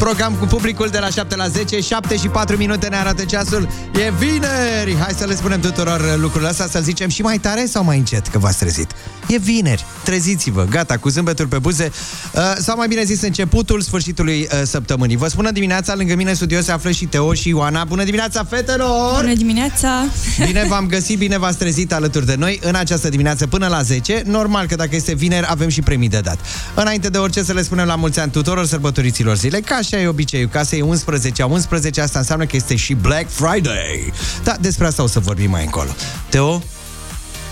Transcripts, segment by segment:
Program cu publicul de la 7 la 10, 7 și 4 minute ne arată ceasul. E vineri! Hai să le spunem tuturor lucrurile astea, să zicem și mai tare sau mai încet, că v-ați trezit. E vineri, treziți-vă, gata, cu zâmbetul pe buze, uh, sau mai bine zis, începutul sfârșitului uh, săptămânii. Vă spună dimineața, lângă mine în studio se află și Teo și Ioana. Bună dimineața, fetelor! Bună dimineața! Bine v-am găsit, bine v-ați trezit alături de noi în această dimineață până la 10. Normal că dacă este vineri avem și premii de dat. Înainte de orice să le spunem la mulți ani tuturor sărbătoriților zile, ca așa e obiceiul, ca să e 11 a 11, asta înseamnă că este și Black Friday. Da, despre asta o să vorbim mai încolo. Teo,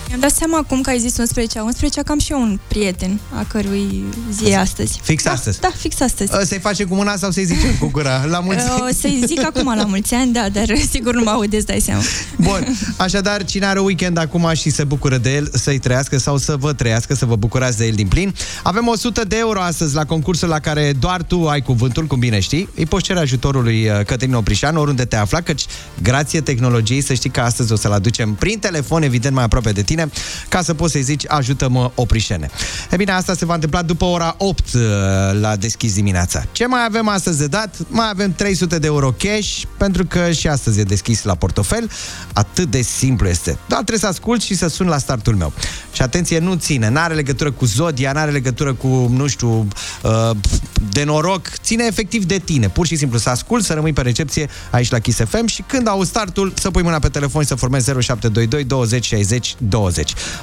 Mi-am dat seama acum că ai zis 11 11 că am și eu un prieten a cărui zi e astăzi. Fix da, astăzi? Da, fix astăzi. ă, să-i face cu mâna sau să-i zicem cu gura? La mulți O să-i zic acum la mulți ani, da, dar sigur nu mă audeți, dai seama. Bun, așadar, cine are weekend acum și se bucură de el, să-i trăiască sau să vă trăiască, să vă bucurați de el din plin. Avem 100 de euro astăzi la concursul la care doar tu ai cuvântul, cum bine știi. Îi poți cere ajutorul lui uh, Cătălin Oprișan, oriunde te afla, căci grație tehnologiei, să știi că astăzi o să-l aducem prin telefon, evident, mai aproape de tine, ca să poți să-i zici, ajută-mă, Oprișene. E bine, asta se va întâmpla după ora 8 uh, la deschis dimineața. Ce mai avem astăzi de dat? Mai avem 300 de euro cash, pentru că și astăzi e deschis la portofel. Atât de simplu este. Dar trebuie să ascult și să sun la startul meu. Și atenție, nu ține, n-are legătură cu Zodia, n-are legătură cu, nu știu, uh, de noroc, ține efectiv de tine. Pur și simplu să ascult, să rămâi pe recepție aici la Kiss FM și când au startul, să pui mâna pe telefon și să formezi 0722 20 60 20.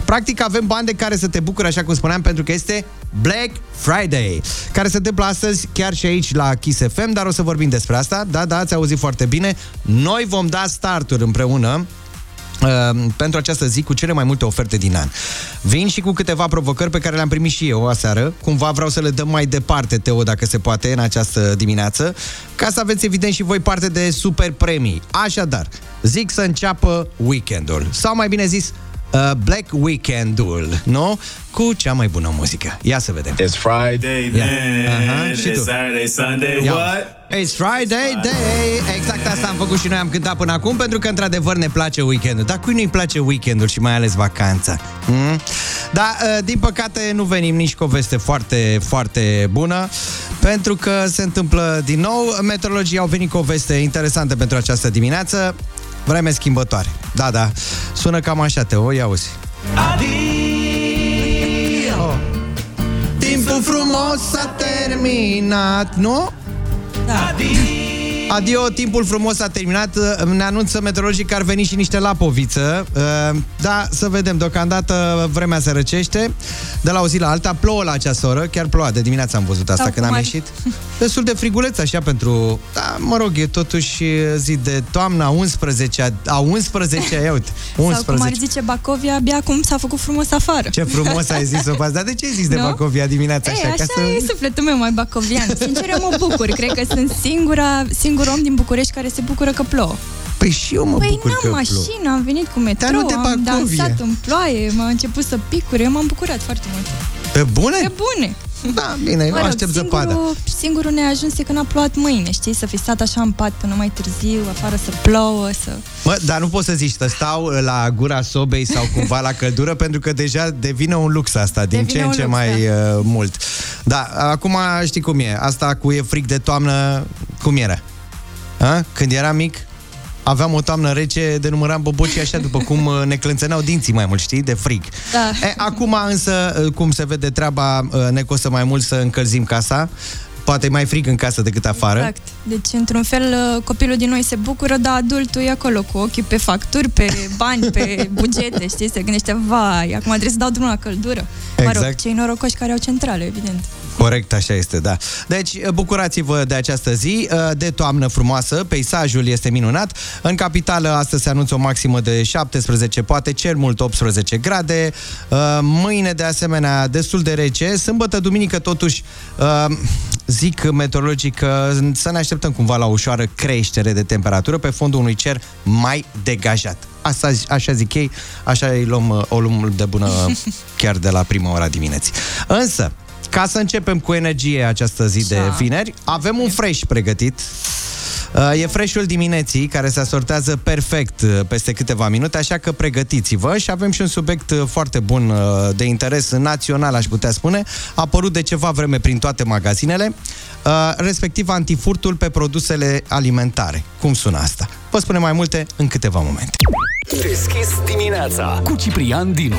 Practic avem bani de care să te bucuri, așa cum spuneam, pentru că este Black Friday, care se întâmplă astăzi chiar și aici la Kiss FM, dar o să vorbim despre asta. Da, da, ați auzit foarte bine. Noi vom da starturi împreună uh, pentru această zi cu cele mai multe oferte din an. Vin și cu câteva provocări pe care le-am primit și eu aseară. Cumva vreau să le dăm mai departe, Teo, dacă se poate, în această dimineață, ca să aveți evident și voi parte de super premii. Așadar, zic să înceapă weekendul. Sau mai bine zis, uh, Black Weekendul, nu? Cu cea mai bună muzică. Ia să vedem. It's Friday Ia. then. Aha, și tu. It's Saturday, Sunday. Ia. What? It's Friday Day Exact asta am făcut și noi, am cântat până acum Pentru că într-adevăr ne place weekendul Dar cui nu-i place weekendul și mai ales vacanța? Mm? Dar din păcate nu venim nici cu o veste foarte, foarte bună Pentru că se întâmplă din nou Meteorologii au venit cu o veste interesantă pentru această dimineață Vreme schimbătoare Da, da, sună cam așa, Teo, ia auzi oh. Timpul frumos s-a terminat, nu? Da. Adio, timpul frumos a terminat. Ne anunță meteorologii că ar veni și niște lapoviță. Uh, Da, să vedem. Deocamdată vremea se răcește. De la o zi la alta plouă la această oră. Chiar ploua. De dimineața am văzut asta Da, când am cum ar- ieșit. Destul de friguleț așa pentru... Da, mă rog, e totuși zi de toamnă a 11 a 11 ia uite, Sau cum 11. ar zice Bacovia, abia acum s-a făcut frumos afară. Ce frumos ai zis-o pe asta. Dar de ce ai zis de Nu? Bacovia dimineața Ei, așa? așa Ca să... e sufletul meu mai bacovian. Sincer, eu mă bucur. Cred că sunt singura, singur om din București care se bucură că plouă. Păi și eu mă Păi bucur că n-am plouă. mașină, am venit cu Dar nu metrou, de am Bacovia. dansat în ploaie, m-a început să picure, eu m-am bucurat foarte mult. Pe bune? Pe bune! Da, bine, Mă eu rog, aștept zăpada. singurul, singurul neajuns e când a plouat mâine, știi? Să fi stat așa în pat până mai târziu, afară să plouă, să... Mă, dar nu poți să zici să stau la gura sobei sau cumva la căldură, pentru că deja devine un lux asta, din Devine ce în un ce lux, mai da. uh, mult. Da, acum știi cum e. Asta cu e fric de toamnă, cum era? A? Când eram mic, aveam o toamnă rece, denumăram bobocii așa, după cum uh, ne clănțăneau dinții mai mult, știi, de frig. Da. E, acum însă, uh, cum se vede treaba, uh, ne costă mai mult să încălzim casa. Poate e mai frig în casă decât afară. Exact. Deci, într-un fel, copilul din noi se bucură, dar adultul e acolo cu ochii pe facturi, pe bani, pe bugete, știi? Se gândește, vai, acum trebuie să dau drumul la căldură. Mă rog, Exact. cei norocoși care au centrale, evident. Corect, așa este, da. Deci, bucurați-vă de această zi, uh, de toamnă frumoasă, peisajul este minunat. În capitală astăzi se anunță o maximă de 17, poate cel mult 18 grade. Uh, Mâine, de asemenea, destul de rece. Sâmbătă, duminică, totuși, uh, zic meteorologii că să ne așteptăm cumva la o ușoară creștere de temperatură pe fondul unui cer mai degajat. Asta, așa zic ei, așa îi luăm, uh, o luăm de bună chiar de la prima ora dimineții. Însă, ca să începem cu energie această zi de Așa. vineri, avem un fresh pregătit. Uh, E freshul dimineții care se asortează perfect uh, peste câteva minute, așa că pregătiți-vă și avem și un subiect uh, foarte bun uh, de interes național, aș putea spune. A apărut de ceva vreme prin toate magazinele, uh, respectiv antifurtul pe produsele alimentare. Cum sună asta? Vă spunem mai multe în câteva momente. Deschis dimineața Cu Ciprian Dinu.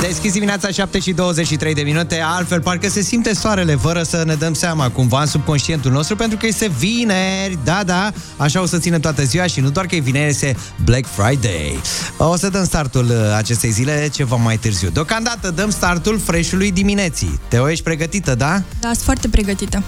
Deschis dimineața 7 și 23 de minute, altfel parcă se simte soarele fără să ne dăm seama cumva în subconștientul nostru pentru că este vineri, da, da, așa o să ținem toată ziua și nu doar că e vineri, este Black Friday. O să dăm startul uh, acestei zile ceva mai târziu. Deocamdată dăm startul freshului dimineții. Teo, ești pregătită, da? Da, sunt foarte pregătită.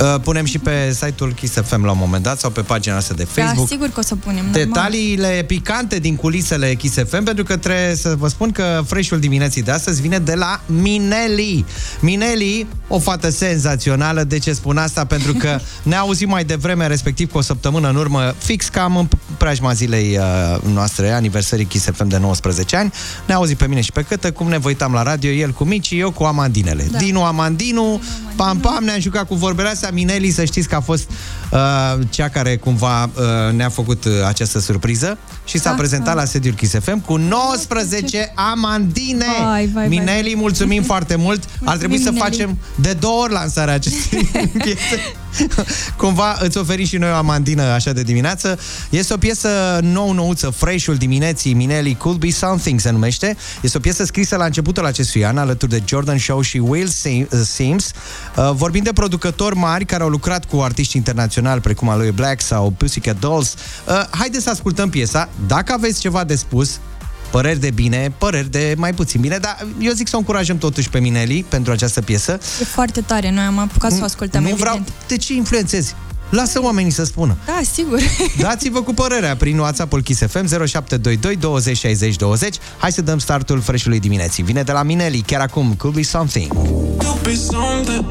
Uh, Punem și pe site-ul Kiss FM la un moment dat sau pe pagina noastră de Facebook. Da, sigur că o să punem. normal. Detaliile picante din culisele Kiss FM, pentru că trebuie să vă spun că freshul dimineții de astăzi vine de la Mineli. Mineli, o fată senzațională, de ce spun asta? Pentru că ne auzim mai devreme, respectiv cu o săptămână în urmă, fix cam în preajma zilei uh, noastre, aniversării Kiss FM de 19 ani, ne auzit pe mine și pe Cătă, cum ne vă uitam la radio, el cu mici, eu cu Amandinele. Da. Dinu Amandinu, pam pam, ne-am jucat cu vorbele astea. Mineli, să știți că a fost uh, cea care cumva uh, ne-a făcut uh, această surpriză și s-a Ah, prezentat ah. la sediul Kiss FM cu 19 amandine. Vai, vai, vai. Mineli, mulțumim foarte mult. Ar trebui să Mineli. facem de două ori lansarea acestei piese. Cumva îți oferim și noi o amandină așa de dimineață. Este o piesă nou-nouță, freshul dimineții, Mineli Could Be Something se numește. Este o piesă scrisă la începutul acestui an, alături de Jordan Shaw și Will Sim- uh, Sims. Uh, Vorbim de producători mari care au lucrat cu artiști internaționali, precum Aloe Black sau Pussycat Dolls. Uh, Haideți să ascultăm piesa. Dacă aveți ceva de spus, Păreri de bine, păreri de mai puțin bine, dar eu zic să o încurajăm totuși pe Mineli pentru această piesă. E foarte tare, noi am apucat să o ascultăm, nu evident. vreau... De ce influențezi? Lasă oamenii să spună. Da, sigur. Dați-vă cu părerea prin WhatsApp-ul Kiss FM 0722 20 60 20. Hai să dăm startul freshului dimineții. Vine de la Mineli, chiar acum, Could Be Something. could be something,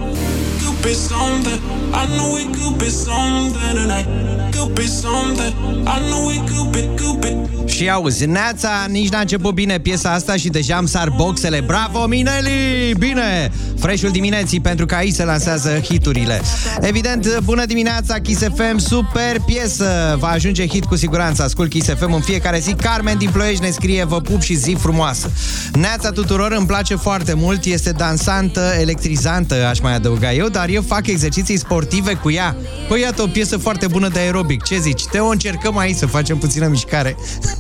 could be something. I know it could be something tonight. Could be something. I know it could be, could be. Și auzi, Neața, nici n-a început bine piesa asta și deja am sar boxele. Bravo, Mineli! Bine! Freshul dimineții, pentru că aici se lansează hiturile. Evident, bună dimineața, Kiss FM, super piesă! Va ajunge hit cu siguranță. Ascult Kiss FM în fiecare zi. Carmen din Ploiești ne scrie, vă pup și zi frumoasă. Neața tuturor, îmi place foarte mult, este dansantă, electrizantă, aș mai adăuga eu, dar eu fac exerciții sportive cu ea. Păi iată o piesă foarte bună de aerobic. Ce zici? Teo, încercăm aici să facem puțină mișcare.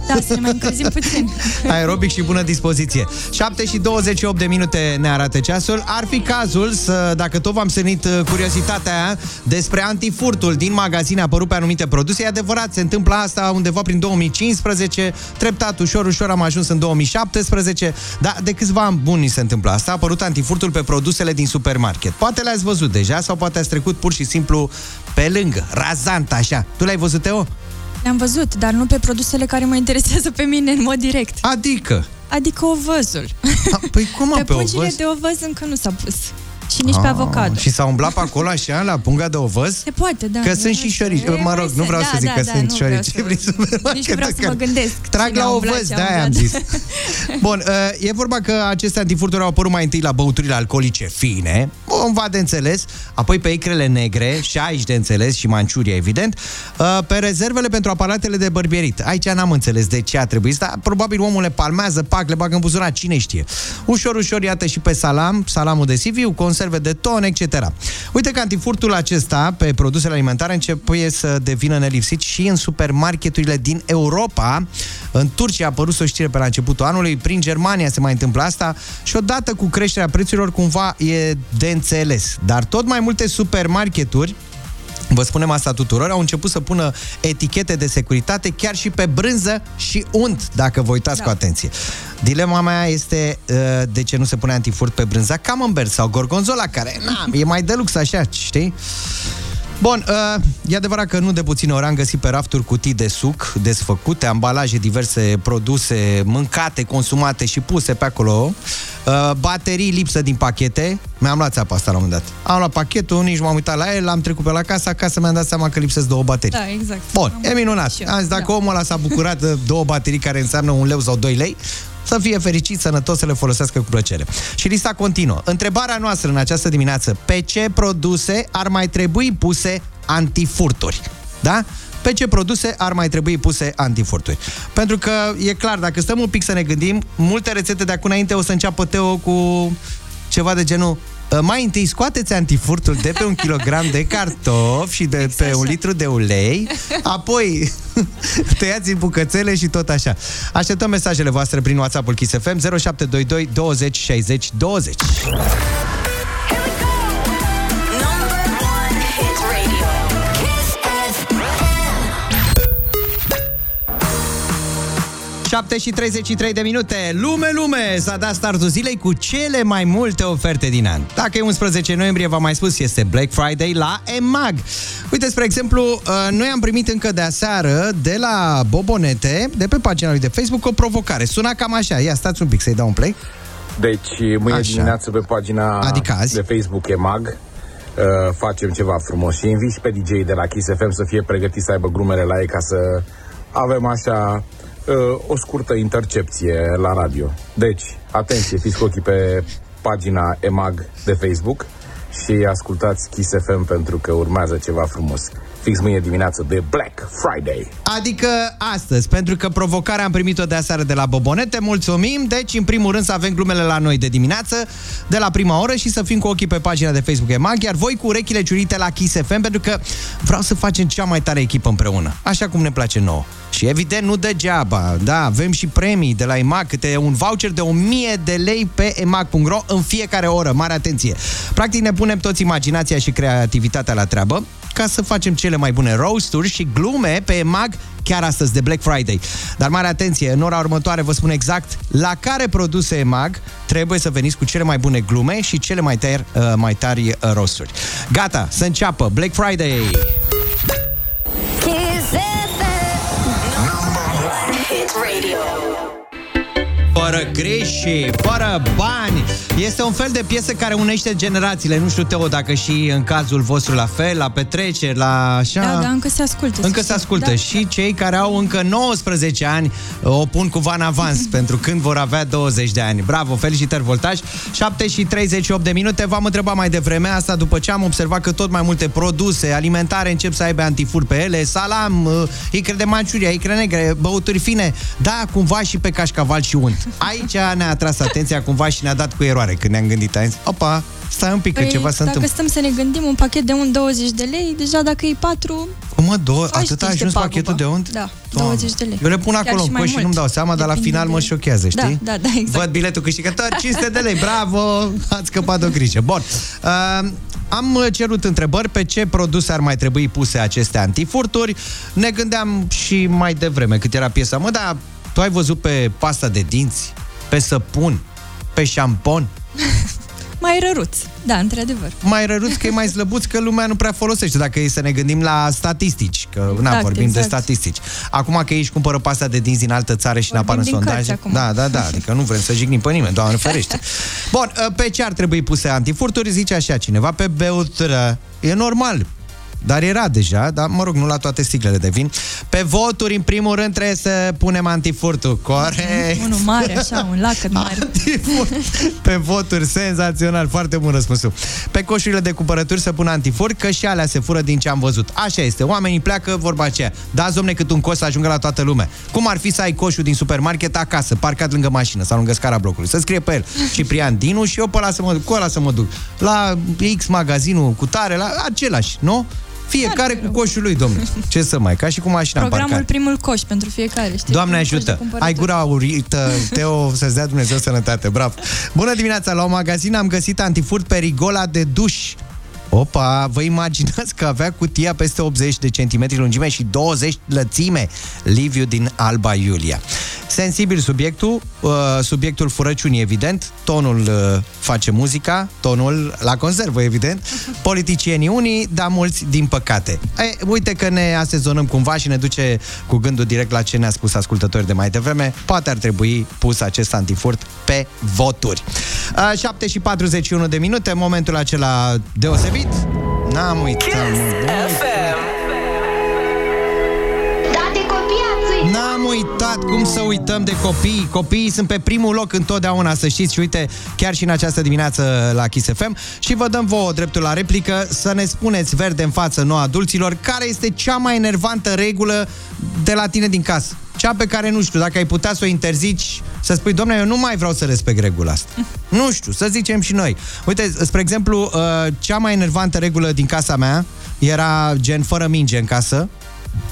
Da, să ne mai încălzim puțin. Aerobic și bună dispoziție. 7 și 28 de minute ne arată ceasul. Ar fi cazul să, dacă tot v-am sănit uh, curiozitatea aia despre antifurtul din magazine apărut pe anumite produse, e adevărat, se întâmplă asta undeva prin 2015, treptat, ușor, ușor am ajuns în 2017, dar de câțiva ani buni se întâmplă asta, a apărut antifurtul pe produsele din supermarket. Poate le-ați văzut deja sau poate ați trecut pur și simplu pe lângă, razant așa. Tu l-ai văzut, Teo? Le-am văzut, dar nu pe produsele care mă interesează pe mine în mod direct. Adică? Adică ovăzul. A, păi cum, mă, Pe pe pungile ovăz? de ovăz încă nu s-a pus. Și nici pe Ah, avocado. Și s-a umblat pe acolo așa, la punga de ovăz? Se poate, da. Că nu sunt și știu. șorici. E, Mă rog, mai nu vreau sunt, să zic da, că da, sunt nu vreau șorici să- prin supermarket. Nici nu vreau să mă gândesc. Trag cine la a umblat, ovăz, ce a de-aia am umblat. zis. Bun, uh, e vorba că aceste antifurturi au apărut mai întâi la băuturile alcoolice fine, cumva de înțeles, apoi pe icrele negre, și aici de înțeles, și Manciuria, evident, uh, pe rezervele pentru aparatele de bărbierit. Aici n-am înțeles de ce a trebuit, dar probabil omul le palmează, pac, le bagă în buzunar, cine știe. Ușor, ușor, iată și pe salam, salamul de Siviu, conserve de ton, etc. Uite că antifurtul acesta pe produsele alimentare începe să devină nelipsit și în supermarketurile din Europa. În Turcia a apărut o știre pe la începutul anului, prin Germania se mai întâmplă asta și odată cu creșterea prețurilor cumva e de înțeles. Dar tot mai multe supermarketuri Vă spunem asta tuturor, au început să pună etichete de securitate chiar și pe brânză și unt, dacă vă uitați da. cu atenție. Dilema mea este uh, de ce nu se pune antifurt pe brânza camembert sau gorgonzola, care na, e mai de lux așa, știi? Bun, uh, e adevărat că nu de puține ori am găsit pe rafturi cutii de suc desfăcute, ambalaje, diverse produse mâncate, consumate și puse pe acolo, uh, baterii lipsă din pachete. Mi-am luat țeapa asta la un moment dat. Am luat pachetul, nici m-am uitat la el, l-am trecut pe la casă, acasă mi-am dat seama că lipsesc două baterii. Da, exact. Bun, Am e minunat. văzut și eu, Am zis, dacă da. omul ăla s-a bucurat de două baterii care înseamnă un leu sau 2 lei, să fie fericit, sănătos, să le folosească cu plăcere. Și lista continuă. Întrebarea noastră în această dimineață, pe ce produse ar mai trebui puse antifurturi? Da? Pe ce produse ar mai trebui puse antifurturi? Pentru că e clar, dacă stăm un pic să ne gândim, multe rețete de acum înainte o să înceapă Teo cu ceva de genul "Uh, mai întâi scoateți antifurtul de pe un kilogram de cartofi și de Exact pe un așa. litru de ulei, apoi tăiați în bucățele și tot așa. Așteptăm mesajele voastre prin WhatsApp-ul Kiss FM 0722 20 60 20. 7 și 33 de minute. Lume, lume! S-a dat startul zilei cu cele mai multe oferte din an. Dacă e 11 noiembrie, v-am mai spus, este Black Friday la EMAG. Uite, spre exemplu, uh, noi am primit încă de aseară de la Bobonete, de pe pagina lui de Facebook, o provocare. Suna cam așa. Ia, stați un pic să-i dau un play. Deci, mâine Așa. dimineață pe pagina Adică azi. de Facebook EMAG uh, facem ceva frumos și invit și pe DJ de la Kiss FM să fie pregătit să aibă glumele la ei ca să avem așa uh, o scurtă intercepție la radio. Deci, atenție, fiți cu ochii pe pagina EMAG de Facebook și ascultați Kiss FM pentru că urmează ceva frumos. Fix mâine dimineață de Black Friday. Adică astăzi, pentru că provocarea am primit-o de aseară de la Bobonete, mulțumim. Deci, în primul rând, să avem glumele la noi de dimineață, de la prima oră și să fim cu ochii pe pagina de Facebook EMAG, iar voi cu urechile ciurite la Kiss FM, pentru că vreau să facem cea mai tare echipă împreună, așa cum ne place nouă. Și evident, nu degeaba, da, avem și premii de la EMAG, câte un voucher de 1000 de lei pe emag.ro în fiecare oră. Mare atenție! Practic ne punem toți imaginația și creativitatea la treabă ca să facem cele mai bune roasturi și glume pe EMAG chiar astăzi de Black Friday. Dar mare atenție, în ora următoare vă spun exact la care produse EMAG trebuie să veniți cu cele mai bune glume și cele mai tari, uh, mai tari uh, roasturi. Gata, să înceapă Black Friday! Kiss FM. Number one hit radio. Fără greși, fără bani. Este un fel de piesă care unește generațiile. Nu știu, Teo, dacă și în cazul vostru la fel, la petreceri, la așa... Da, da, încă se ascultă. Încă să se știți. ascultă Da. și cei care au încă 19 ani o pun cu van avans pentru când vor avea 20 de ani. Bravo, felicitări Voltaj. 7 și 38 de minute. V-am întrebat mai devreme asta după ce am observat că tot mai multe produse alimentare încep să aibă antifur pe ele, salam, uh, icre de manciuria, icre negre, băuturi fine, da, cumva și pe cașcaval și unt. Aici ne-a atras atenția cumva și ne-a dat cu eroare când ne-am gândit. Am zis, opa, stai un pic, că Păi, ceva se dacă întâmplă. stăm să ne gândim, un pachet de un 20 de lei, deja dacă e 4, Cum mă, două, Ai atât a niște ajuns pagubă. pachetul de unt? Da, Doamne. 20 de lei. Eu le pun Chiar acolo și în mai coș și mult. nu-mi dau seama, dar la Depinde final mă de- șochează, Da, știi? da, da, exact. Văd biletul câștigător, 500 de lei, bravo, ați scăpat de o grijă. Bun, uh, am cerut întrebări pe ce produse ar mai trebui puse aceste antifurturi. Ne gândeam și mai devreme cât era piesa. Mă, dar tu ai văzut pe pasta de dinți, pe săpun, pe șampon? mai răruț. Da, într-adevăr. mai răruț că e mai slăbuț că lumea nu prea folosește, dacă e să ne gândim la statistici, că na, Exact, vorbim exact. de statistici. Acum că ești cumpără pasta de dinți din altă țară și ne apar în Vorbim din sondaje. cărți acum. Da, da, da, adică nu vrem să jignim pe nimeni, Doamne ferește. Bun, pe ce ar trebui puse antifurturi? Zice așa cineva, pe beutură. E normal, dar era deja, dar mă rog, nu la toate sticlele de vin. Pe voturi, în primul rând, trebuie să punem antifurtul. Corect! Unul mare, așa, un lacăt mare. Antifurt. Pe voturi, senzațional, foarte bun răspunsul. Pe coșurile de cumpărături să pună antifur, că și alea se fură din ce am văzut. Așa este, oamenii pleacă vorba aceea. Dați, domne, cât un coș să ajungă la toată lumea. Cum ar fi să ai coșul din supermarket acasă, parcat lângă mașină sau lângă scara blocului? Să scrie pe el Ciprian Dinu și eu pe ăla să mă duc, cu ăla să mă duc. La X magazinul cu tare, la același, nu? Fiecare Foarte cu rău. coșul lui, domne. Ce să mai, ca și cu mașina în Programul parcare. primul coș pentru fiecare, știi? Doamne Primul coș de ajută! cumpărături. Ai gura aurită, Teo, să-ți dea Dumnezeu sănătate, bravo! Bună dimineața! La un magazin am găsit antifurt pe rigola de duș. Opa, vă imaginați că avea cutia peste 80 de centimetri lungime și 20 lățime. Liviu din Alba Iulia. Sensibil subiectul, uh, subiectul furăciunii, evident, tonul uh, face muzica, tonul la conservă, evident, politicienii unii, dar mulți din păcate. E, uite că ne asezonăm cumva și ne duce cu gândul direct la ce ne-a spus ascultători de mai devreme. Poate ar trebui pus acest antifurt pe voturi. Uh, 7 și 41 de minute, momentul acela deosebit. N-am uitat, mă, bun. FM. Date copiații! N-am uitat, cum să uităm de copii? Copiii sunt pe primul loc întotdeauna, să știți. Și uite, chiar și în această dimineață la Kiss FM. Și vă dăm vouă dreptul la replică să ne spuneți verde în față nouă adulților care este cea mai enervantă regulă de la tine din casă. Cea pe care, nu știu, dacă ai putea să o interzici, să spui, domnule, eu nu mai vreau să respect regula asta. nu știu, să zicem și noi. Uite, spre exemplu, uh, cea mai enervantă regulă din casa mea era gen fără minge în casă,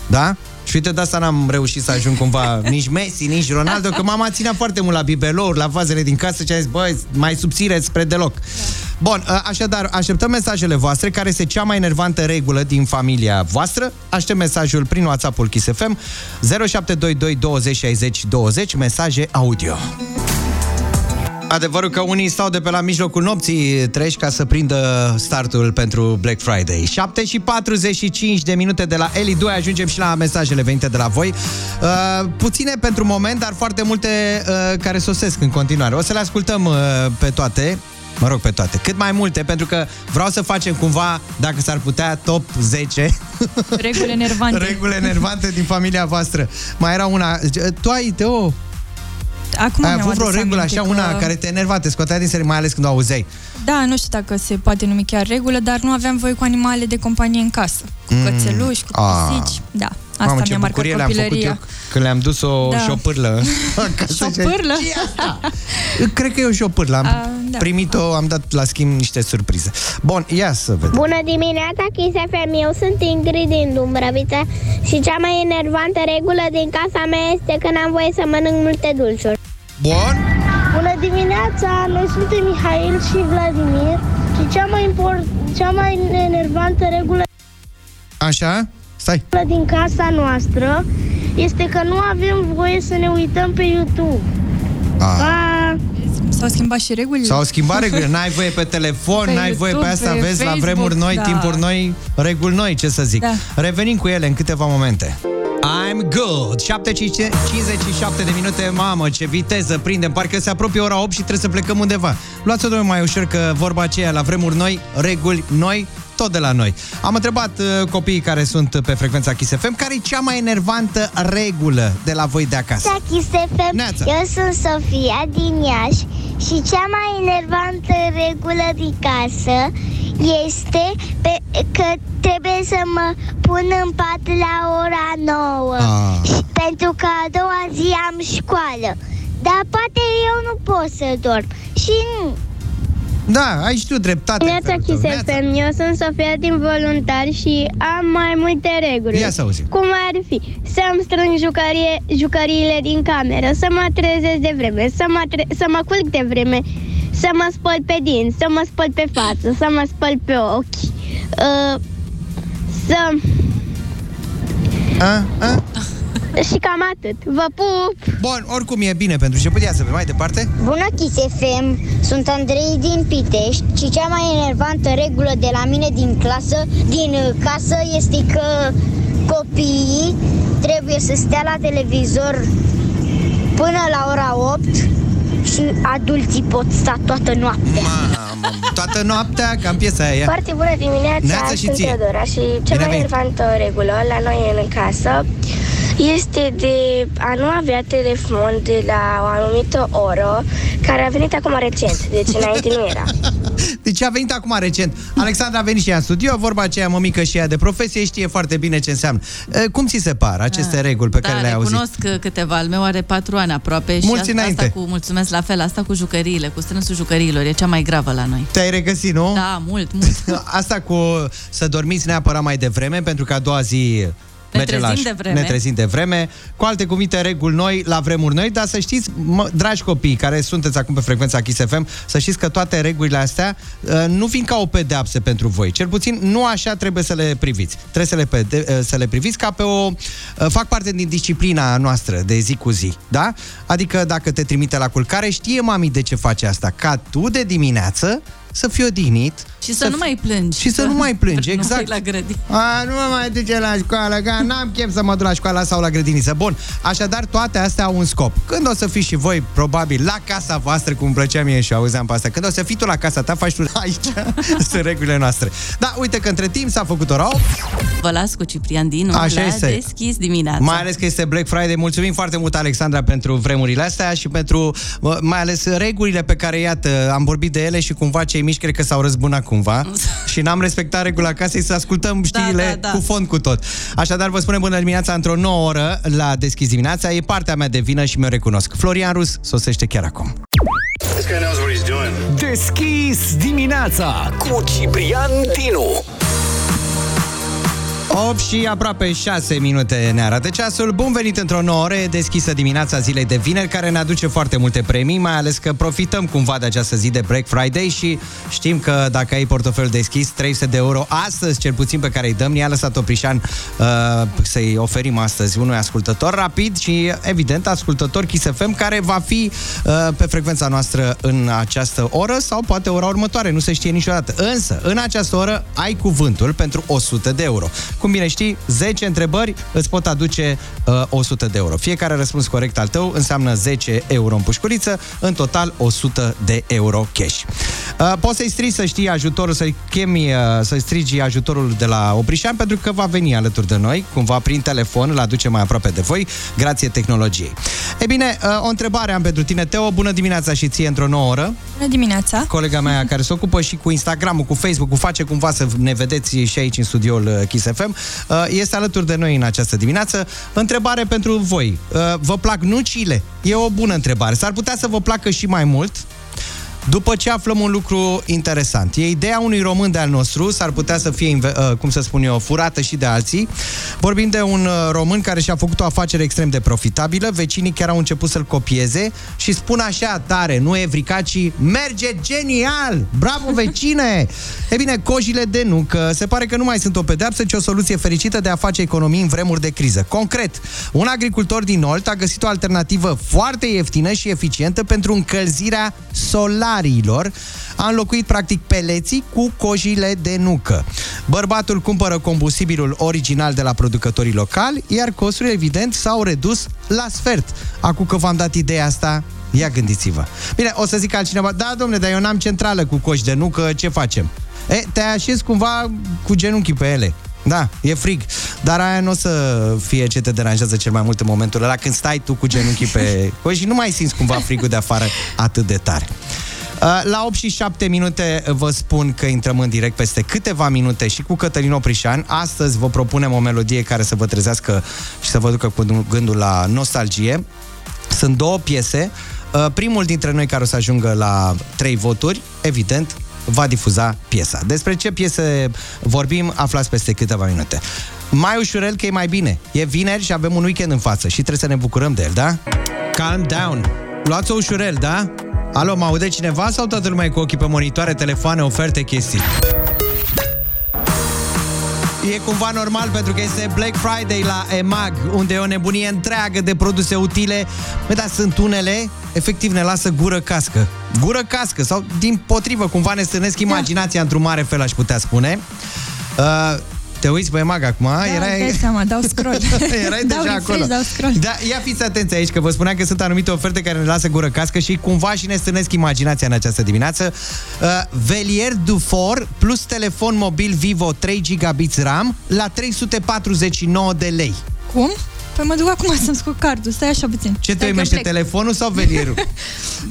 da? Și uite, de asta n-am reușit să ajung cumva nici Messi, nici Ronaldo, că mama ținea foarte mult la bibelouri, la vazele din casă și a zis, băi, mai subțire spre deloc. Bun, ă, așadar, așteptăm mesajele voastre, care este cea mai enervantă regulă din familia voastră. Aștept mesajul prin WhatsApp-ul Kiss FM 0722 20 60 20, mesaje audio. Adevărul că unii stau de pe la mijlocul nopții treci ca să prindă startul pentru Black Friday. 7 și 45 de minute de la Eli 2 ajungem și la mesajele venite de la voi. Uh, puține pentru moment, dar foarte multe uh, care sosesc în continuare. O să le ascultăm uh, pe toate. Mă rog, pe toate. Cât mai multe, pentru că vreau să facem cumva, dacă s-ar putea, top 10 Reguli enervante. reguli enervante din familia voastră. Mai era una... Tu ai, Teo, Acum ai mi-am avut vreo adus regulă aminte așa, că... una care te enerva, te scotea din serie, mai ales când o auzeai. Da, nu știu dacă se poate numi chiar regulă, dar nu aveam voie cu animale de companie în casă. Cu cățeluși, cu Ah. pisici. Da, asta Mamă, ce mi-a marcat bucurie le-am făcut copilăria. eu când le-am dus o Da. șopârlă. acasă. Șopârlă? Ce e asta? Cred că e o șopârlă. Am A, da. primit-o, am dat la schimb niște surprize. Bun, ia să vedem. Bună dimineața, Kiss FM. Eu sunt Ingrid din Dumbrăvița și cea mai enervantă regulă din casa mea este că n-am voie să mănânc multe dulciuri. Bun? Bună dimineața, noi suntem Mihail și Vladimir și cea mai, import, cea mai enervantă regulă Așa? Stai. din casa noastră este că nu avem voie să ne uităm pe YouTube. A. Pa! S-au schimbat și regulile? S-au schimbat regulile, n-ai voie pe telefon, Pe n-ai voie pe YouTube, asta, pe vezi, la Facebook, vremuri noi, da. timpuri noi, reguli noi, ce să zic. Da. Revenim cu ele în câteva momente. I'm good. 7.57 de minute, mamă, ce viteză prindem. Parcă se apropie ora 8 și trebuie să plecăm undeva. Luați-o domnule mai ușor că vorba aceea, la vremuri noi, reguli noi, tot de la noi. Am întrebat uh, copiii care sunt pe frecvența Kiss FM, care e cea mai enervantă regulă de la voi de acasă? Neața, Kiss FM. Neața. Eu sunt Sofia din Iași și cea mai enervantă regulă din casă este pe, că trebuie să mă pun în pat la ora 9 Ah. și, pentru că a doua zi am școală. Dar poate eu nu pot să dorm și nu. Da, ai și tu dreptate. în Neața felul Kiss tău. Neața. FM, eu sunt Sofia din Voluntari și am mai multe reguli. Ia să auzim. Cum ar fi să-mi strâng jucărie, jucăriile din cameră, să mă trezesc de vreme, să mă, tre- să mă culc de vreme, să mă spăl pe dinți, să mă spăl pe față, să mă spăl pe ochi, uh, să... A? A? Și cam atât. Vă pup! Bun, oricum e bine pentru început. Ia să vedem mai departe. Bună, Kiss FM! Sunt Andrei din Pitești și cea mai enervantă regulă de la mine din clasă, din uh, casă, este că copiii trebuie să stea la televizor până la ora 8 și adulții pot sta toată noaptea. Mamă, toată noaptea, cam piesa aia. Foarte bună dimineața, Neața și sunt ție. Teodora și cea Bine mai venit. enervantă regulă la noi în casă este de a nu avea telefon de la o anumită oră, care a venit acum recent, deci înainte nu era. Deci a venit acum recent. Alexandra a venit și ea în studio, vorba aceea mămică și ea de profesie, știe foarte bine ce înseamnă. E, Cum ți se par aceste reguli pe da, care le-ai auzit? recunosc câteva. Al meu are patru ani aproape Mulți și asta, înainte. asta cu, mulțumesc la fel, asta cu jucăriile, cu strânsul jucăriilor, e cea mai gravă la noi. Te-ai regăsit, nu? Da, mult, mult. Asta cu să dormiți neapărat mai devreme, pentru că a doua zi Ne merge trezim la, de vreme. Ne trezim de vreme. Cu alte cuvinte, reguli noi, la vremuri noi, dar să știți, mă, dragi copii care sunteți acum pe frecvența Kiss FM, să știți că toate regulile astea uh, nu vin ca o pedeapsă pentru voi. Cel puțin nu așa trebuie să le priviți. Trebuie să le, pede- uh, să le priviți ca pe o... uh, Fac parte din disciplina noastră de zi cu zi, da? Adică dacă te trimite la culcare, știe mami de ce face asta. Ca tu de dimineață să fii odihnit. Și să, nu mai plângi. Și să nu mai plângi, Nu exact. mai la grădini. A, nu mă mai duce la școală, că n-am chef să mă duc la școală sau la grădiniță. Bun, așadar toate astea au un scop. Când o să fiți și voi, probabil, la casa voastră, cum îmi plăcea mie și auzeam pe asta, când o să fii tu la casa ta, faci tu aici, sunt regulile noastre. Da, uite că între timp s-a făcut ora 8, Vă las cu Ciprian Dinu Așa la este. deschis dimineața. mai ales că este Black Friday. Mulțumim foarte mult, Alexandra, pentru vremurile astea și pentru, mă, mai ales, regulile pe care, iată, am vorbit de ele și cumva cei mici cred că s-au răzbunat cumva și n-am respectat regula casei să ascultăm știrile da, da. cu fond cu tot. Așadar, vă spunem bună dimineața într-o nouă oră la Deschis dimineața. E partea mea de vină și mi-o recunosc. Florian Rus sosește chiar acum. Deschis dimineața cu Ciprian Dinu. 8 și aproape 6 minute ne arată ceasul. Bun venit într-o nouă oră deschisă dimineața zilei de vineri, care ne aduce foarte multe premii, mai ales că profităm cumva de această zi de Black Friday și știm că dacă ai portofelul deschis, 300 de euro astăzi, cel puțin pe care îi dăm, ne-a lăsat Oprișan uh, să-i oferim astăzi unui ascultător rapid și, evident, ascultător Kiss FM, care va fi uh, pe frecvența noastră în această oră sau poate ora următoare, nu se știe niciodată. Însă, în această oră ai cuvântul pentru 100 de euro. Cum bine știi, 10 întrebări îți pot aduce uh, 100 de euro. Fiecare răspuns corect al tău înseamnă 10 euro în pușculiță, în total 100 de euro cash. Uh, poți să-i strigi să știi ajutorul, să-i chemi, uh, să-i strigi ajutorul de la Oprișan, pentru că va veni alături de noi, cumva prin telefon, îl aduce mai aproape de voi, grație tehnologiei. E bine, uh, o întrebare am pentru tine, Teo. Bună dimineața și ție într-o nouă oră. Bună dimineața! Colega mea care se ocupă și cu Instagram-ul, cu Facebook-ul, face cumva să ne vedeți și aici în studioul uh, Kiss FM. Uh, Este alături de noi în această dimineață. Întrebare pentru voi. Uh, Vă plac nucile? E o bună întrebare. S-ar putea să vă placă și mai mult, după ce aflăm un lucru interesant. E ideea unui român de al nostru, s-ar putea să fie, inve- uh, cum să spun eu, furată și de alții. Vorbim de un uh, român care și-a făcut o afacere extrem de profitabilă, vecinii chiar au început să-l copieze și spun așa tare, nu e vricat, ci merge genial! Bravo, vecine! e bine, cojile de nucă se pare că nu mai sunt o pedeapsă, ci o soluție fericită de a face economii în vremuri de criză. Concret, un agricultor din Olt a găsit o alternativă foarte ieftină și eficientă pentru încălzirea solariilor. A înlocuit practic peleții cu cojile de nucă. Bărbatul cumpără combustibilul original de la producătorii locali, iar costurile, evident, s-au redus la sfert. Acum că v-am dat ideea asta, ia gândiți-vă. Bine, o să zic altcineva, da, domnule, dar eu n-am centrală cu coși de nucă, ce facem? E, te așezi cumva cu genunchii pe ele. Da, e frig. Dar aia nu o să fie ce te deranjează cel mai mult în momentul ăla când stai tu cu genunchii pe coși și nu mai simți cumva frigul de afară atât de tare. Uh, La 8 și 7 minute vă spun că intrăm în direct peste câteva minute și cu Cătălin Oprișan. Astăzi vă propunem o melodie care să vă trezească și să vă ducă cu gândul la nostalgie. Sunt două piese. Uh, Primul dintre noi care o să ajungă la trei voturi, evident, va difuza piesa. Despre ce piese vorbim, aflați peste câteva minute. Mai ușurel că e mai bine. E vineri și avem un weekend în față și trebuie să ne bucurăm de el, da? Calm down. Luați-o ușurel, da? Alo, mă aude cineva sau toată lumea e cu ochii pe monitoare, telefoane, oferte, chestii? E cumva normal pentru că este Black Friday la EMAG, unde e o nebunie întreagă de produse utile. Bă, dar sunt unele, efectiv ne lasă gură cască. Gură cască sau din potrivă, cumva ne stârnesc imaginația într-un mare fel, aș putea spune. Uh, te uiți pe EMAG acum, Da, erai... dai seama, dau scroll. Erai dau deja refresh, acolo. dau scroll. Da, ia fiți atenți aici, că vă spuneam că sunt anumite oferte care ne lasă gură cască și cumva și ne stânesc imaginația în această dimineață. Uh, Velier Dufour plus telefon mobil Vivo 3 GB RAM la 349 de lei. Cum? Păi mă duc acum să-mi scot cardul, stai așa puțin. Ce te Stai că uimește, plec. telefonul sau velierul?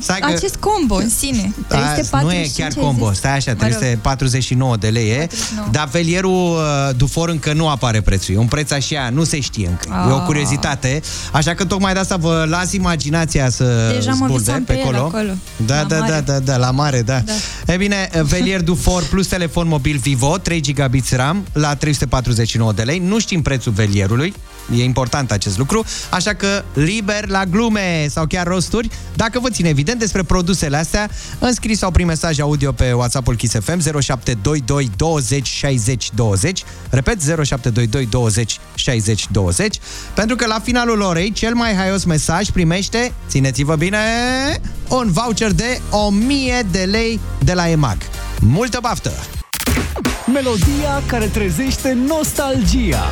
Stai că- Acest combo în sine. A, 345 nu e chiar combo, stai așa, Mă rog. 349 de lei e, 49. dar velierul uh, Dufor încă nu apare prețul. E un preț așa, nu se știe încă. E o Ah. curiozitate. Așa că tocmai de asta vă las imaginația să Deja mă zburde visam pe pe el acolo. acolo. Da, La da, mare. da, da, da, la mare, da. Da. E bine, velier Dufor plus telefon mobil Vivo, 3 GB RAM la 349 de lei. Nu știm prețul velierului. E important acest lucru, așa că liber la glume sau chiar rosturi. Dacă vă ține evident despre produsele astea, înscris sau prin mesaj audio pe WhatsApp-ul Kiss FM 0722 20 60 20. Repet, 0722 20 60 20. Pentru că la finalul orei, cel mai haios mesaj primește, țineți-vă bine, un voucher de 1000 de lei de la EMAG. Multă baftă! Melodia care trezește nostalgia.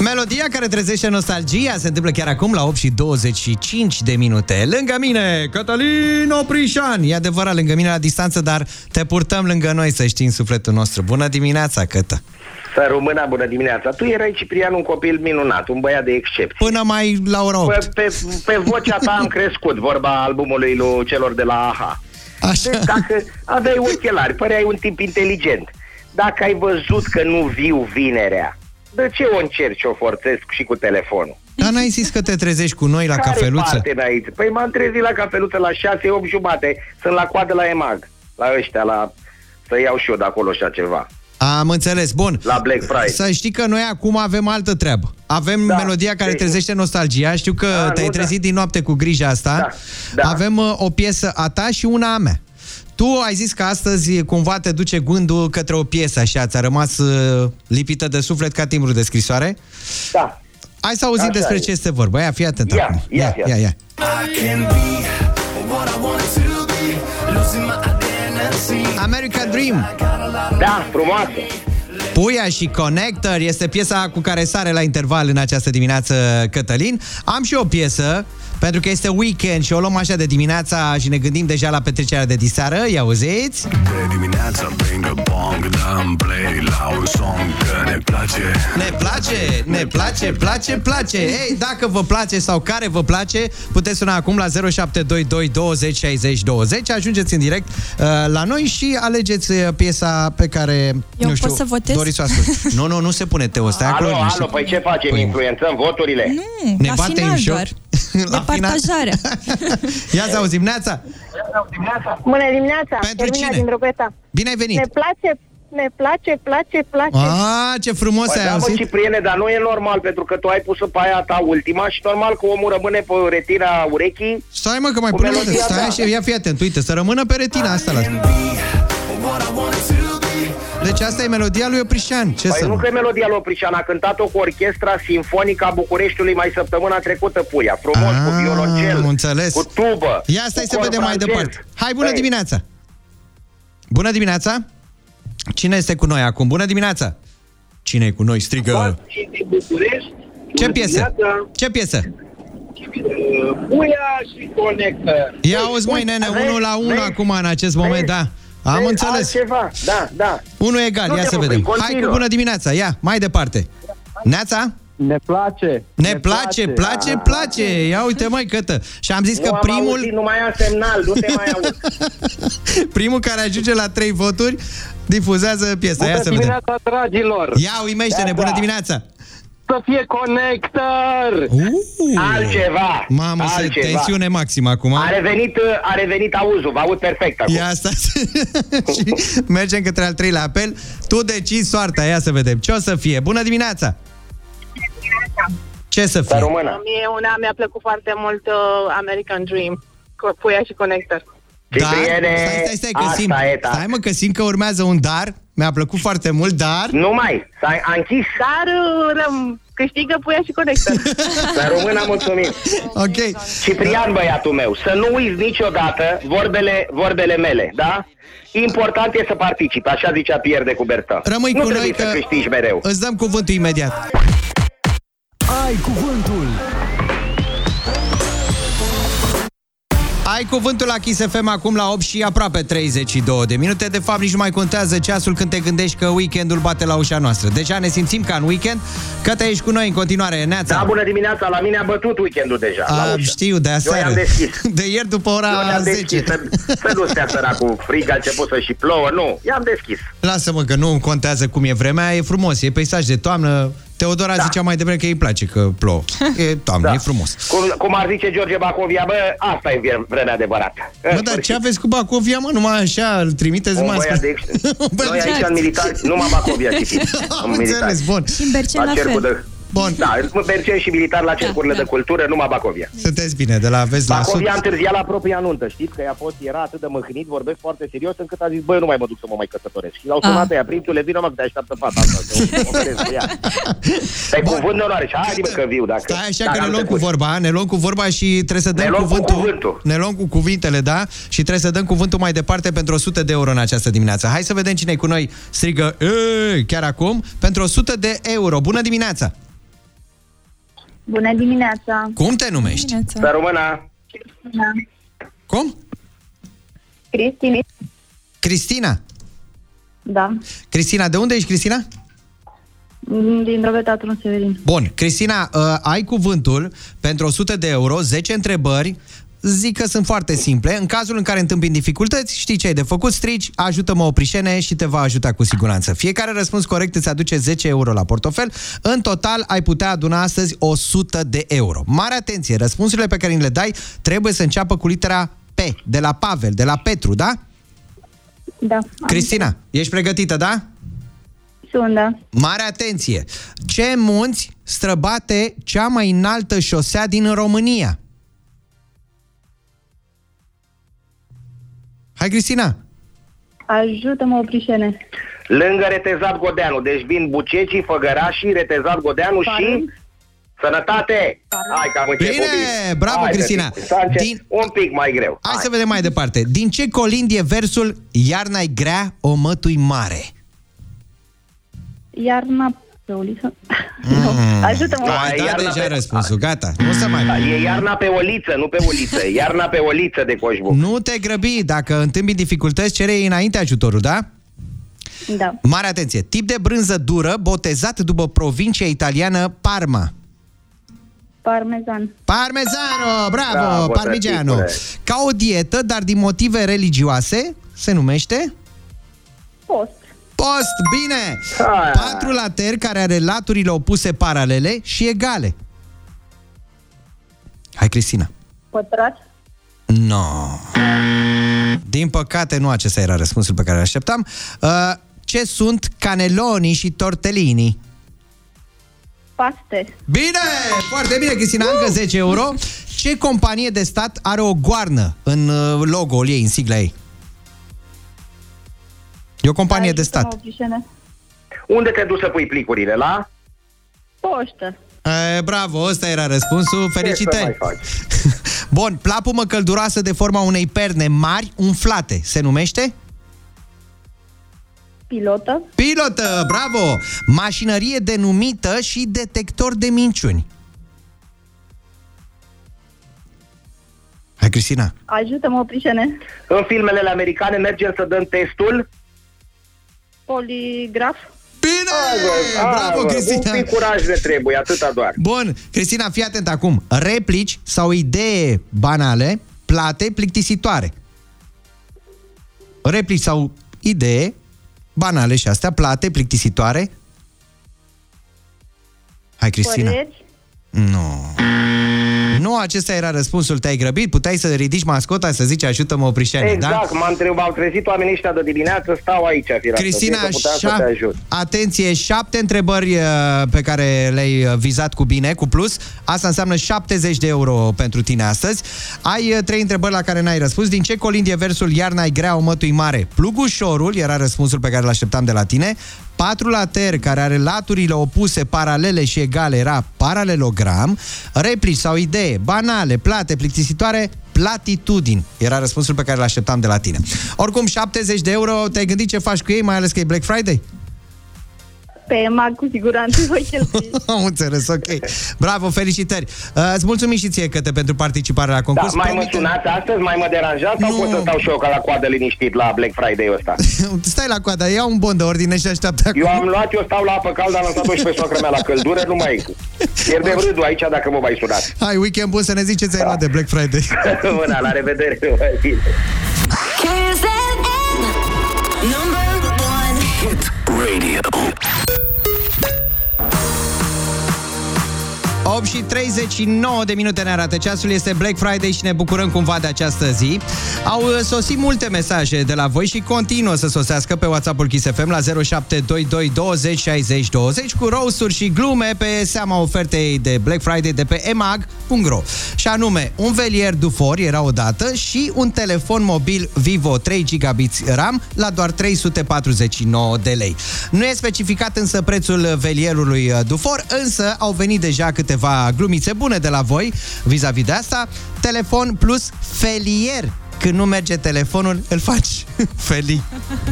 Melodia care trezește nostalgia se întâmplă chiar acum la 8 și 25 de minute. Lângă mine, Cătălin Oprișan. E adevărat, lângă mine la distanță, dar te purtăm lângă noi, să știi, în sufletul nostru. Bună dimineața, Cătă! Să rămână bună dimineața. Tu erai, Ciprian, un copil minunat, un băiat de excepție. Până mai la ora 8. Pe, pe, pe vocea ta am crescut, vorba albumului lui celor de la AHA. Așa. Deci dacă aveai ochelari, păreai un tip inteligent. Dacă ai văzut că nu viu vinerea, de ce o încerci, o forțezi și cu telefonul? Dar n-ai zis că te trezești cu noi la Care cafeluță? parte n-ai? Păi m-am trezit la cafeluță la 6, 8 jumate. Sunt la coadă la EMAG. La ăștia, la... Să iau și eu de acolo așa ceva. Am înțeles, bun. La Black Friday. Să știi că noi acum avem altă treabă. Avem da, melodia care Deci- trezește nostalgia. Știu că Da, te-ai nu, trezit din noapte cu grija asta. Da, da. Avem uh, o piesă a ta și una a mea. Tu ai zis că astăzi cumva te duce gândul către o piesă așa, ți-a rămas uh, lipită de suflet ca timbru de scrisoare. Da. Hai să auzim Așa despre e. ce este vorba. Ia, fii atent Ia, acum. ia, ia, ia. ia, ia. American Dream. Da, frumoasă. Puia și Connector este piesa cu care sare la interval în această dimineață Cătălin. Am și o piesă, pentru că este weekend și o luăm așa de dimineața și ne gândim deja la petrecerea de diseară. Ia auziți? De dimineața ping pong Dăm play la un song Că ne place Ne place, ne place, place, place. Ei, dacă vă place sau care vă place, puteți suna acum la 0722 20 60 20. Ajungeți în direct uh, la noi și alegeți uh, piesa pe care, Eu nu știu, pot să votez? Doriți să o ascult. Nu, nu, nu se pune, Teo, stai acolo. Alo, alo, liniștit. păi ce facem? Influențăm voturile? Nu, Ne la batem final joc? doar. La De final? partajarea. Ia să auzim, Neața! Bună dimineața! Pentru Termina cine? din Drobeta. Bine ai venit! Ne place, ne place, place, place. A, ce frumos Păi ai da, mă, auzit! Cipriene, dar nu e normal, pentru că tu ai pus pe aia ta ultima și normal că omul rămâne pe retina urechii. Stai mă că mai Cu pune melodia Stai ta. așa, ia fii atent, uite, să rămână pe retina asta la... Deci asta e melodia lui Oprișan. Ce Păi să nu că e melodia lui Oprișan, a cântat-o cu Orchestra Sinfonică a Bucureștiului mai săptămâna trecută, puia. Frumos, cu Ah, violoncel, am înțeles. cu tubă. Ia stai cu să cor vedem mai francez. departe. Hai, bună Păi, dimineața! Bună dimineața! Cine este cu noi acum? Bună dimineața! Cine e cu noi? Strigă! și din București. Ce Bună piesă? dimineața, Ce piesă? uh, Buia și Conector. Ia auzi, măi, nene, vezi, unul la unul vezi, acum, în acest moment, vezi, da. Am vezi, înțeles. Altceva, da, da. Unul egal, Nu ia te să mă vedem. prind, Hai cu continuă. bună dimineața, ia, mai departe. Neața? Ne place. Ne place, place, place. Ia uite, măi, cătă. Și am zis Nu că am primul, auzit, nu mai am semnal, nu te mai aud. primul care ajunge la trei voturi difuzează piesa. Ia Bună să vedem. dimineața, dragilor. Ia uimește-ne, bună dimineața! Să fie Conector. Uh, Altceva, Mamă, se altceva. tensiune maximă acum. A revenit, a revenit auzul, vă aud perfect acum. Ia asta și mergem către al treilea apel. Tu decizi soarta, ia să vedem. Ce o să fie? Bună dimineața! Ce să Să fie? română. Mie una mi-a plăcut foarte mult uh, American Dream, cu Puia și Connector. Da? Cipriene, Stai, stai, stai, că asta simt. e, da. Stai mă, că simt că urmează un dar. Mi-a plăcut foarte mult, dar... Nu mai, s-a a închis. Dar uh, răm, câștigă Puia și Connector. Să română, mulțumim. Ok. Ciprian, băiatul meu, să nu uiți niciodată vorbele, vorbele mele, da? Important e să participi, așa zicea Pierre de Cubertă. Rămâi nu cu trebuie noi să că câștigi mereu. îți dăm cuvântul imediat. Ai cuvântul. Ai cuvântul la Kiss FM acum la 8 și aproape 32 de minute. De fapt, nici nu mai contează ceasul când te gândești că weekendul bate la ușa noastră. Deja ne simțim ca în weekend, că te ești cu noi în continuare, Neața. Da, bună dimineața, la mine a bătut weekendul deja. la A, ușă. știu, de Eu aseară. i-am deschis. De ieri după Eu ora i-am 10. deschis, să, să nu stea săracul frig, a început să și plouă, nu, i-am deschis. Lasă-mă că nu contează cum e vremea, e frumos, e peisaj de toamnă. Teodora da. zicea mai devreme că îi place că plouă. E toamnă, Da. e frumos. Cum, cum ar zice George Bacovia, bă, asta e vie- vremea adevărată. În Mă, dar sfârșit. ce aveți cu Bacovia, mă? Numai așa, îl trimiteți Un numai băiat spre- de ex... Noi aici în militar, numai Bacovia citim. Am înțeles, bun. Și în Bercen la cercul fel. De, Bun. Da, mergem și militar la cercurile de cultură, numai Bacovia. Sunteți bine, de la vest la sud. Bacovia a întârziat la propria nuntă, știți? Că a fost, era atât de mâhnit, vorbesc foarte serios, încât a zis, băi, eu nu mai mă duc să mă mai căsătoresc. Și l-au sunat ea, prințule, vină mă, că te așteaptă fata asta. să o vedeți cu ea. Pe cuvânt de onoare și hai mă că viu dacă... Stai așa dacă că ne am luăm cu trecut. vorba, ne luăm cu vorba și trebuie să dăm Ne luăm cu cuvântul. cuvântul. Ne luăm cu cuvintele, da? Și trebuie să dăm cuvântul mai departe pentru 100 de euro în această dimineață. Hai să vedem cine e cu noi strigă "Ei!" chiar acum pentru 100 de euro. Bună dimineața! Bună dimineața! Cum te numești? Să rămână. Cristina. Cum? Cristina. Cristina. Da. Cristina, de unde ești, Cristina? Din Drobetatul Severin. Bun, Cristina, uh, ai cuvântul pentru 100 de euro, 10 întrebări, zic că sunt foarte simple. În cazul în care întâmpini dificultăți, știi ce ai de făcut, strigi, ajută-mă oprișene și te va ajuta cu siguranță. Fiecare răspuns corect îți aduce 10 euro la portofel. În total ai putea aduna astăzi 100 de euro. Mare atenție, răspunsurile pe care ni le dai trebuie să înceapă cu litera P, de la Pavel, de la Petru, da? Da. Cristina, ești pregătită, da? Sunt, da. Mare atenție! Ce munți străbate cea mai înaltă șosea din România? Hai, Cristina! Ajută-mă, oprișene. Lângă Retezat Godeanu, deci vin Bucecii, Făgărașii, Retezat Godeanu și... Sănătate! Hai că am început Bine! Bravo, Hai, Cristina! Din... Din... Un pic mai greu. Hai, să vedem mai departe. Din ce colind e versul Iarna-i grea, o mătui mare? Iarna pe uliță. Ajută-mă. Ai dat iarna deja pe- răspunsul, gata. Nu să mai... Da, e iarna pe oliță, nu pe uliță. Iarna pe oliță de coșbuc. Nu te grăbi, dacă întâmpi dificultăți, cere înainte ajutorul, da? Da. Mare atenție! Tip de brânză dură, botezat după provincia italiană Parma. Parmezan. Parmezano, bravo, Bravo, parmigiano. tăticule. Ca o dietă, dar din motive religioase, se numește? Post. Post, bine! Ah. Patru lateri care are laturile opuse paralele și egale. Hai, Cristina. Pătrat. No. Din păcate, nu acesta era răspunsul pe care îl așteptam. Uh, ce sunt caneloni și tortellini? Paste. Bine! Foarte bine, Cristina, încă 10 euro. Ce companie de stat are o goarnă în uh, logo-ul ei, în sigla ei? E o companie de stat. Oprișene. Unde te duci să pui plicurile? La? Poștă. E, bravo, ăsta era răspunsul. Ce să Felicitări! mai faci? Bun, plapumă călduroasă de forma unei perne mari umflate. Se numește? Pilotă. Pilotă, bravo! Mașinărie denumită și detector de minciuni. Hai, Cristina. Ajută-mă, oprișene. În filmele americane mergem să dăm testul. Poligraf. Bine! Bravo, Cristina! Un pic curaj ne trebuie, atâta doar. Bun, Cristina, fii atent acum. Replici sau idee banale, plate, plictisitoare. Replici sau idee banale și astea, plate, plictisitoare. Hai, Cristina. Păreri. Nu. Nu, acesta era răspunsul. Te-ai grăbit? Puteai să ridici mascota să zici ajută-mă oprișene, Exact, da? m-am trebat, au trezit oamenii ăștia de dimineață, stau aici, firat. Cristina, că puteam să șap- te ajut. atenție, șapte întrebări uh, pe care le-ai uh, vizat cu bine, cu plus. Asta înseamnă 70 de euro pentru tine astăzi. Ai uh, trei întrebări la care n-ai răspuns. Din ce colind e versul Iarna ai grea, o mătui mare? Plugușorul era răspunsul pe care l-așteptam de la tine. Patru later care are laturile opuse, paralele și egale era paralelogram. Replici sau idee banale, plate, plictisitoare, platitudini. Era răspunsul pe care l-așteptam de la tine. Oricum, 70 de euro, te-ai gândit ce faci cu ei, mai ales că e Black Friday? Pe mag, cu siguranță, voi cheltui. Am înțeles, ok. Bravo, felicitări. Uh, îți mulțumim și ție, Căte, pentru participarea la Da, concurs. mai mă sunați astăzi, mai mă deranjați sau pot să stau și eu ca la coadă liniștit la Black Friday-ul ăsta? Stai la coadă, ia un bon de ordine și așteaptă acum. Eu am luat, eu stau la apă caldă, am lăsat-o și pe soacră mea la căldură, nu mai... Pierdem râdul aici dacă mă mai sunați. Hai, weekend bun să ne zici ce ți-ai luat de Black Friday. Bună, la revedere! 8 și 39 de minute ne arată ceasul, este Black Friday și ne bucurăm cumva de această zi. Au uh, sosit multe mesaje de la voi și continuă să sosească pe WhatsApp-ul Kiss FM la 0722 20 60 20 cu roasturi și glume pe seama ofertei de Black Friday de pe emag.ro. Și anume, un velier Dufor era odată și un telefon mobil Vivo 3 GB RAM la doar 349 de lei. Nu e specificat însă prețul velierului uh, Dufor, însă au venit deja câteva glumițe bune de la voi vis-a-vis de asta. Telefon plus felier. Când nu merge telefonul, îl faci feli.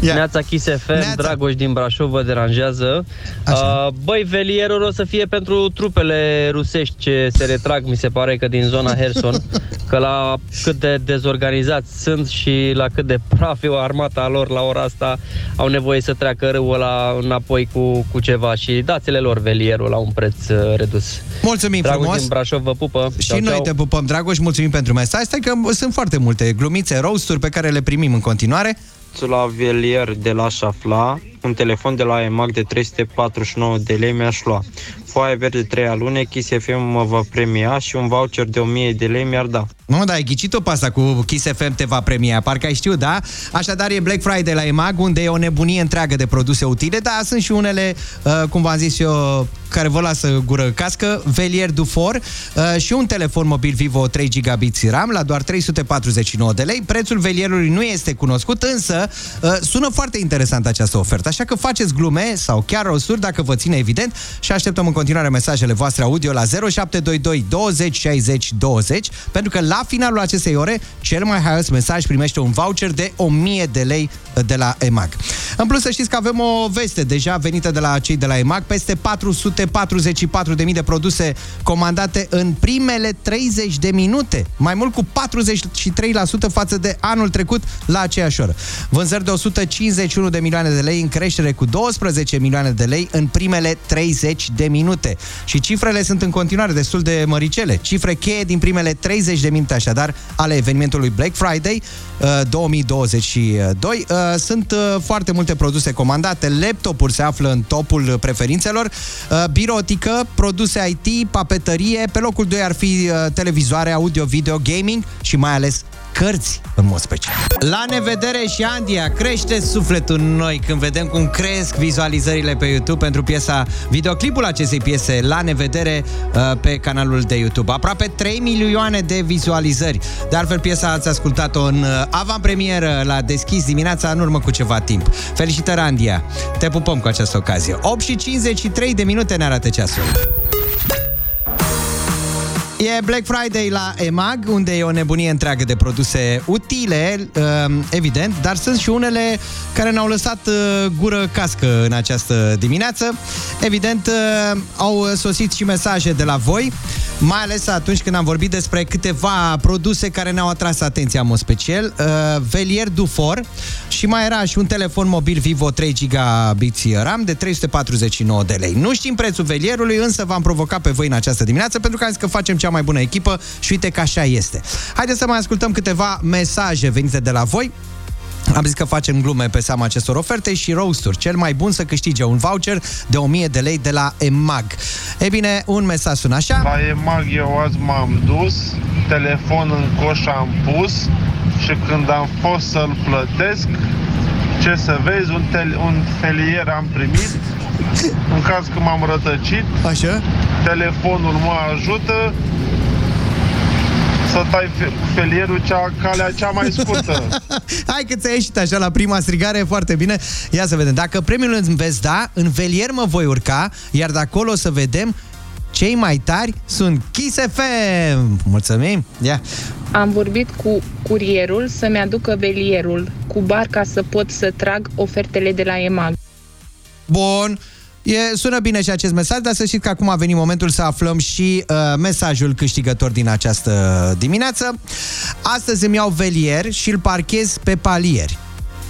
Ia. Neața Kiss FM, Neața. Dragoș din Brașov vă deranjează. Uh, băi, velierul o să fie pentru trupele rusești ce se retrag, mi se pare că din zona Herson, că la cât de dezorganizați sunt și la cât de praf e o armata lor la ora asta, au nevoie să treacă râul ăla înapoi cu, cu ceva și dați-le lor velierul la un preț uh, redus. Mulțumim Dragoș frumos. din Brașov vă pupă. Și Ceau, noi ceau. te pupăm, Dragoș, mulțumim pentru mesaj. Stai că sunt foarte multe glumițe, roasturi pe care le primim în continuare. la Velier de la Șafla, un telefon de la EMAG de 349 de lei mi-aș lua. Foaie verde 3 alune, Kiss FM mă va premia și un voucher de 1000 de lei mi-ar da. Mă, da, ai ghicit-o pe asta cu Kiss FM te va premia, parcă ai știu, da? Așadar e Black Friday la EMAG, unde e o nebunie întreagă de produse utile, dar sunt și unele, uh, cum v-am zis eu, care vă lasă gură cască, Velier Dufor uh, și un telefon mobil Vivo 3 GB RAM la doar 349 de lei. Prețul velierului nu este cunoscut, însă uh, sună foarte interesant această ofertă, așa că faceți glume sau chiar rosturi dacă vă ține evident și așteptăm în continuare mesajele voastre audio la 0722 20 60 20 pentru că la finalul acestei ore cel mai haios mesaj primește un voucher de 1000 de lei de la EMAG. În plus să știți că avem o veste deja venită de la cei de la EMAG, peste 444.000 de produse comandate în primele 30 de minute, mai mult cu 43% față de anul trecut la aceeași oră. Vânzări de 151 de milioane de lei în creștere cu 12 milioane de lei în primele 30 de minute. Și cifrele sunt în continuare destul de măricele. Cifre cheie din primele 30 de minute așadar ale evenimentului Black Friday uh, 2022. Uh, sunt uh, foarte multe produse comandate, laptopuri se află în topul preferințelor, uh, birotică, produse IT, papetărie, pe locul 2 ar fi uh, televizoare, audio, video, gaming și mai ales cărți în mod special. La nevedere și Andia, crește sufletul în noi când vedem cum cresc vizualizările pe YouTube pentru piesa, videoclipul acestei piese La nevedere uh, pe canalul de YouTube. Aproape 3 milioane de vizualizări. De altfel, piesa ați ascultat-o în uh, avantpremieră la deschis dimineața în urmă cu ceva timp. Felicitări, Andia! Te pupăm cu această ocazie. 8 și 53 de minute ne arată ceasul. E Black Friday la EMAG, unde e o nebunie întreagă de produse utile, um, evident, dar sunt și unele care ne-au lăsat uh, gură cască în această dimineață. Evident, uh, au sosit și mesaje de la voi, mai ales atunci când am vorbit despre câteva produse care ne-au atras atenția în mod special. Uh, Velier Dufor și mai era și un telefon mobil Vivo 3 GB RAM de 349 de lei. Nu știm prețul velierului, însă v-am provocat pe voi în această dimineață pentru că am zis că facem cea mai bună echipă și uite că așa este. Haideți să mai ascultăm câteva mesaje venite de la voi. Am zis că facem glume pe seama acestor oferte și roasturi. Cel mai bun să câștige un voucher de 1000 de lei de la EMAG. E bine, un mesaj sună așa. La EMAG eu azi m-am dus, telefon în coș am pus și când am fost să-l plătesc, ce să vezi, un, tel- un felier am primit, în caz că m-am rătăcit, Așa? telefonul mă ajută să tai fe- felierul cea, calea cea mai scurtă. Hai că ți-a ieșit așa la prima strigare, foarte bine. Ia să vedem. Dacă premiul îmi veți da, în velier mă voi urca, iar de acolo o să vedem cei mai tari sunt Kiss FM. Mulțumim! Ia. Am vorbit cu curierul să-mi aducă velierul cu barca să pot să trag ofertele de la EMAG. Bun. E, sună bine și acest mesaj, dar să știți că acum a venit momentul să aflăm și uh, mesajul câștigător din această dimineață. Astăzi îmi iau velier și îl parchez pe palier.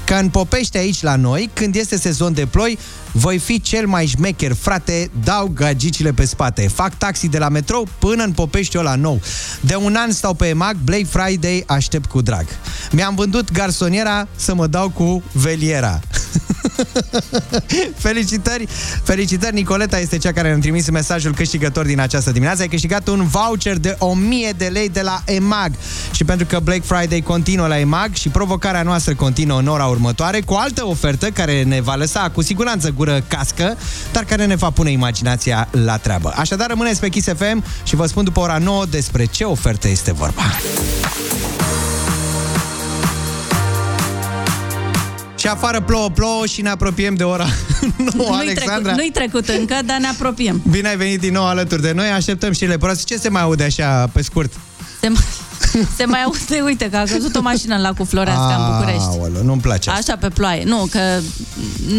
Că în Popește aici la noi, când este sezon de ploi, voi fi cel mai șmecher, frate, dau gagicile pe spate. Fac taxi de la metrou până în Popești la nou. De un an stau pe EMAG, Black Friday aștept cu drag. Mi-am vândut garsoniera să mă dau cu veliera. felicitări, felicitări, Nicoleta este cea care ne-a trimis mesajul câștigător din această dimineață. Ai câștigat un voucher de 1000 de lei de la EMAG. Și pentru că Black Friday continuă la EMAG și provocarea noastră continuă în ora următoare cu o altă ofertă care ne va lăsa cu siguranță gură cască, dar care ne va pune imaginația la treabă. Așadar, rămâneți pe Kiss FM și vă spun după ora 9 despre ce ofertă este vorba. Afară plouă, plouă și ne apropiem de ora 9, Nu-i Alexandra. trecut, nu-i trecut încă, dar ne apropiem. Bine ai venit din nou alături de noi, așteptăm și le proaste. Ce se mai aude așa, pe scurt? Se mai, se mai aude, uite, că a căzut o mașină în lacul Floreasca în București. Aoleu, nu-mi place asta. Așa pe ploaie. Nu, că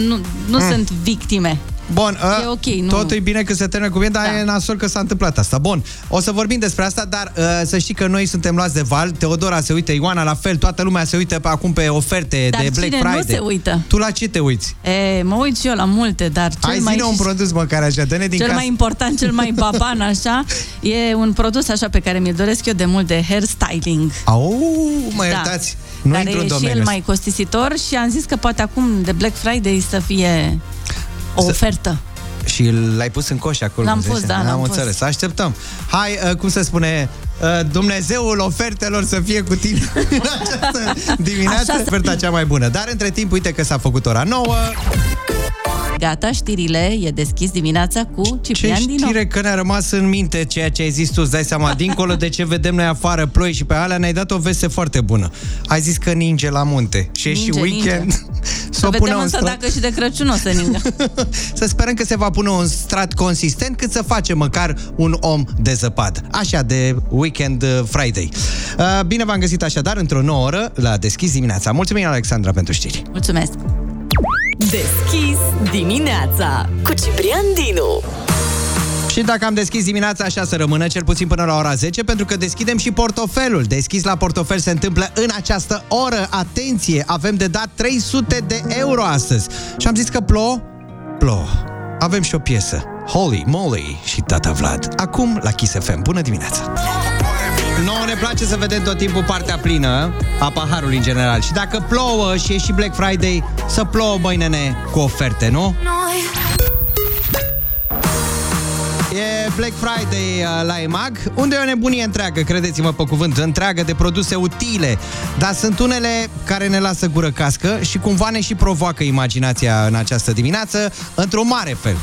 nu, nu Mm. sunt victime. Bun, E ok, nu- Totul e bine că se termină cu bine, dar da. e nasol că s-a întâmplat asta. Bun, o să vorbim despre asta, dar uh, să știi că noi suntem luați de val. Teodora se uită, Ioana la fel, toată lumea se uită pe, acum pe oferte Dar de Black cine Friday. nu se uită? Tu la ce te uiți? E, mă uit și eu la multe, dar cel Hai mai... zine un produs măcar așa, dă-ne din cel casă. mai important, cel mai baban, așa, e un produs așa pe care mi-l doresc eu de mult de hairstyling. Au, mă iertați, nu care intru în e și domeniul el ăsta. mai costisitor și am zis că poate acum de Black Friday să fie o Să- ofertă. Și l-ai pus în coș acolo. L-am cum pus, se da, zice. l-am Am pus. înțeles. Așteptăm. Hai, uh, cum se spune, uh, Dumnezeul ofertelor să fie cu tine în această dimineață. Așa să Oferta cea mai bună. Dar între timp, uite că s-a făcut ora 9. Gata, știrile e deschis dimineața cu Ce Ciprian Dino. știre că ne-a rămas în minte ceea ce ai zis tu, îți dai seama, dincolo de ce vedem noi afară, ploi și pe alea, ne-ai dat o veste foarte bună. Ai zis că ninge la munte și e și Ninge, weekend. ninge. Să Să o vedem pună un însă strat. dacă și de Crăciun o să ningă. Să sperăm că se va pune un strat consistent cât să face măcar un om de zăpadă. Așa, de weekend uh, Friday. Uh, Bine v-am găsit așadar într-o nouă oră la Deschis dimineața. Mulțumim, Alexandra, pentru știri. Mulțumesc! Deschis dimineața cu Ciprian Dinu. Și dacă am deschis dimineața, așa să rămână, cel puțin până la ora 10, pentru că deschidem și portofelul. Deschis la portofel se întâmplă în această oră. Atenție, avem de dat 300 de euro astăzi. Și am zis că plouă? Plouă. Avem și o piesă. Holy Moly și Tata Vlad. Acum la Kiss FM. Bună dimineața! Nouă ne place să vedem tot timpul partea plină a paharului în general. Și dacă plouă și e și Black Friday, să plouă, băi nene, cu oferte, nu? E Black Friday uh, la EMAG, unde e o nebunie întreagă, credeți-mă pe cuvânt, întreagă de produse utile, dar sunt unele care ne lasă gură cască și cumva ne și provoacă imaginația în această dimineață, într-un mare fel.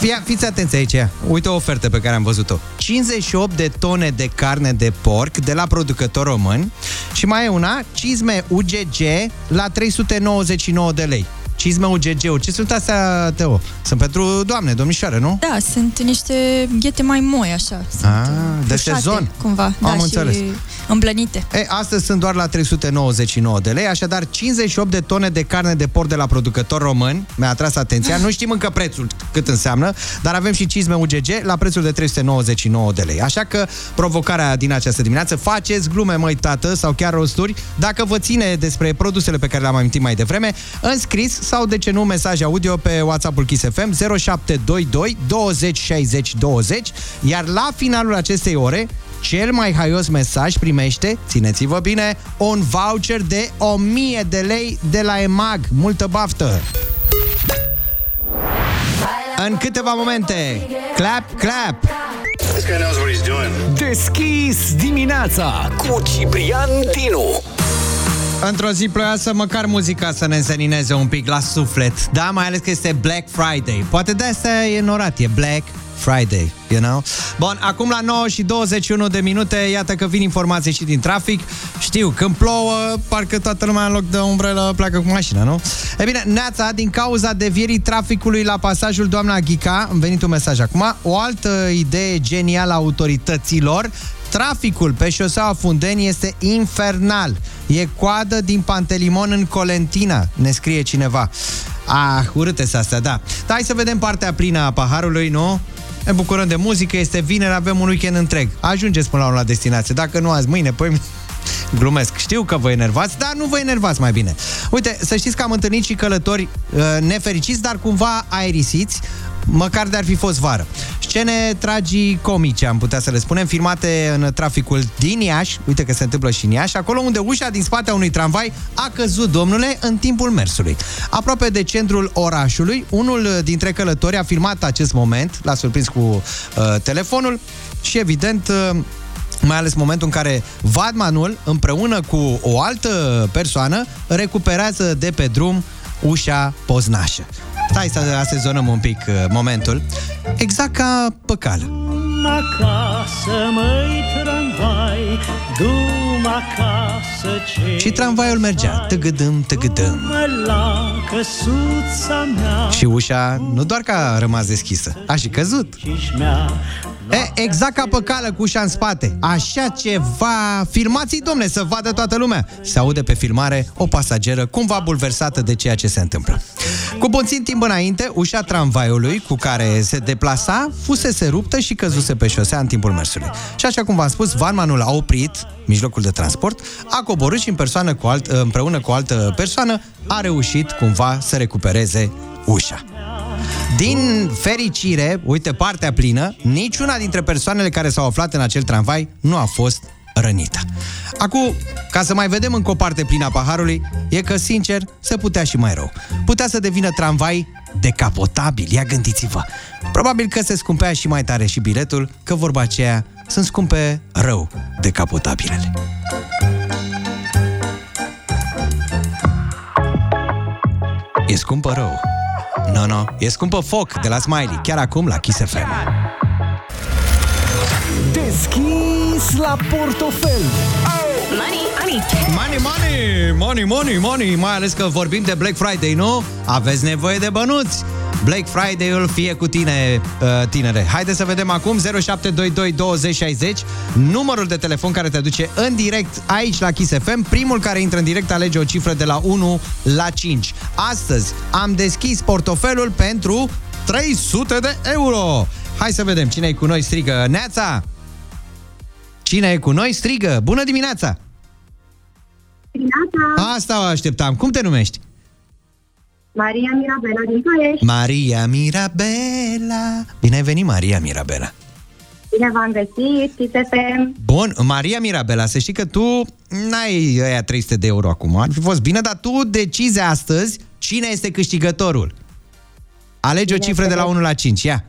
Fia, fiți atenți aici, uite o ofertă pe care am văzut-o. 58 de tone de carne de porc de la producători români și mai e una, cizme UGG la 399 de lei. Cizme UGG-uri. Ce sunt astea, Teo? Sunt pentru doamne, domnișoare, nu? Da, sunt niște ghete mai moi, așa. Sunt Ah, de ușate, sezon. Cumva, Am da, înțeles. și îmblănite. E, astăzi sunt doar la 399 de lei, așadar 58 de tone de carne de porc de la producători români. Mi-a atras atenția. Nu știm încă prețul cât înseamnă, dar avem și cizme UGG la prețul de 399 de lei. Așa că provocarea din această dimineață, faceți glume, măi, tată, sau chiar rosturi, dacă vă ține despre produsele pe care le-am amintit mai devreme, în scris sau, de ce nu, mesaj audio pe WhatsApp-ul Kiss FM 0722 20 60 20, iar la finalul acestei ore, cel mai haios mesaj primește, țineți-vă bine, un voucher de 1000 de lei de la EMAG. Multă baftă! În câteva momente, clap, clap! This guy knows what he's doing. Deschis dimineața cu Ciprian Dinu. Într-o zi ploioasă, măcar muzica să ne însenineze un pic la suflet. Da, mai ales că este Black Friday. Poate de asta e norat, e Black Friday, you know? Bun, acum la 9 și 21 de minute, iată că vin informații și din trafic. Știu, când plouă, parcă toată lumea în loc de umbrelă pleacă cu mașina, nu? E bine, Neața, din cauza devierii traficului la pasajul Doamna Ghica, am venit un mesaj acum, o altă idee genială a autorităților, Traficul pe șoseaua Fundeni este infernal. E coadă din Pantelimon în Colentina, ne scrie cineva. Ah, urâte să astea, da. Dar hai să vedem partea plină a paharului, nu? Ne bucurăm de muzică, este vineri, avem un weekend întreg. Ajungeți până la urmă la destinație. Dacă nu azi, mâine, păi Glumesc, știu că vă enervați, dar nu vă enervați mai bine. Uite, să știți că am întâlnit și călători uh, nefericiți, dar cumva aerisiți. Măcar de ar fi fost vară. Scene tragicomice, am putea să le spunem, filmate în traficul din Iași, uite că se întâmplă și în Iași, acolo unde ușa din spate a unui tramvai a căzut, domnule, în timpul mersului. Aproape de centrul orașului, unul dintre călători a filmat acest moment, l-a surprins cu uh, telefonul și, evident, uh, mai ales momentul în care Vadmanul, împreună cu o altă persoană, recuperează de pe drum ușa poznașă. Stai să asezonăm un pic uh, momentul. Exact ca pe cală. acasă, măi tramvai, du acasă ce Și tramvaiul mergea, tăgădâm, tăgădâm. la căsuța mea Și ușa nu doar că a rămas deschisă, a și căzut. E, exact ca pe cală cu ușa în spate. Așa ceva. Filmați-i, domne, să vadă toată lumea. Se aude pe filmare o pasageră cumva bulversată de ceea ce se întâmplă. Cu puțin timp înainte, ușa tramvaiului cu care se deplasa fusese ruptă și căzuse pe șosea în timpul mersului. Și așa cum v-am spus, vanmanul a oprit mijlocul de transport, a coborât și în persoană cu alt, împreună cu o altă persoană a reușit cumva să recupereze ușa. Din fericire, uite partea plină, niciuna dintre persoanele care s-au aflat în acel tramvai nu a fost rănită. Acum, ca să mai vedem încă o parte plină a paharului, e că, sincer, se putea și mai rău. Putea să devină tramvai decapotabil, ia gândiți-vă. Probabil că se scumpea și mai tare și biletul, că vorba aceea sunt scumpe rău decapotabilele. E scumpă rău. Nu, no, nu, no. e scumpă foc de la Smiley, chiar acum la Kiss FM. Deschis la portofel. Money, money. Money, money, money, money, money, mai ales că vorbim de Black Friday, nu? Aveți nevoie de bănuți. Black Friday-ul fie cu tine, uh, tinere. Haideți să vedem acum 0722 20 60, numărul de telefon care te duce în direct aici la Kiss FM. Primul care intră în direct alege o cifră de la 1 la 5. Astăzi am deschis portofelul pentru 300 de euro. Hai să vedem cine e cu noi strigă. Neața! Cine e cu noi strigă. Bună dimineața! Dimineața, Asta o așteptam. Cum te numești? Maria Mirabela din Ploiești. Maria Mirabela. Bine ai venit, Maria Mirabela. Bine v-am găsit, TFM. Bun, Maria Mirabela, să știi că tu n-ai aia 300 de euro acum. Ar fi fost bine, dar tu decizi astăzi cine este câștigătorul. Alege o cifră de la 1 la 5, ia.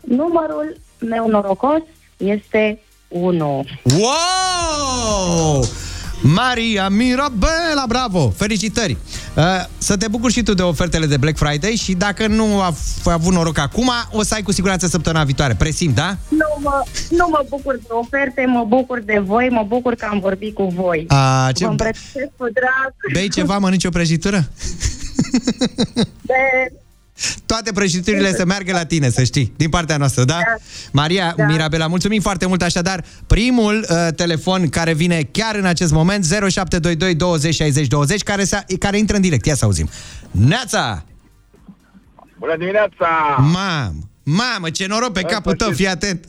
Numărul meu norocos este 1. Wow! Maria Mirabela, bravo! Felicitări! Uh, Să te bucuri și tu de ofertele de Black Friday și dacă nu a f- avut noroc acum, o să ai cu siguranță săptămâna viitoare. Presim, da? Nu mă, nu mă bucur de oferte, mă bucur de voi, mă bucur că am vorbit cu voi. A, ce- Vă îmbrățișez cu drag. Bei ceva, mănânci o prăjitură? De... Toate prăjiturile să meargă la tine, să știi, din partea noastră, da? Maria da. Mirabela, mulțumim foarte mult așadar. Primul uh, telefon care vine chiar în acest moment, 0722 20 60 20, care, se, care intră în direct. Ia să auzim. Neața! Bună dimineața! Mam! Mamă, ce noroc pe În capul tău, sfârșit. fii atent!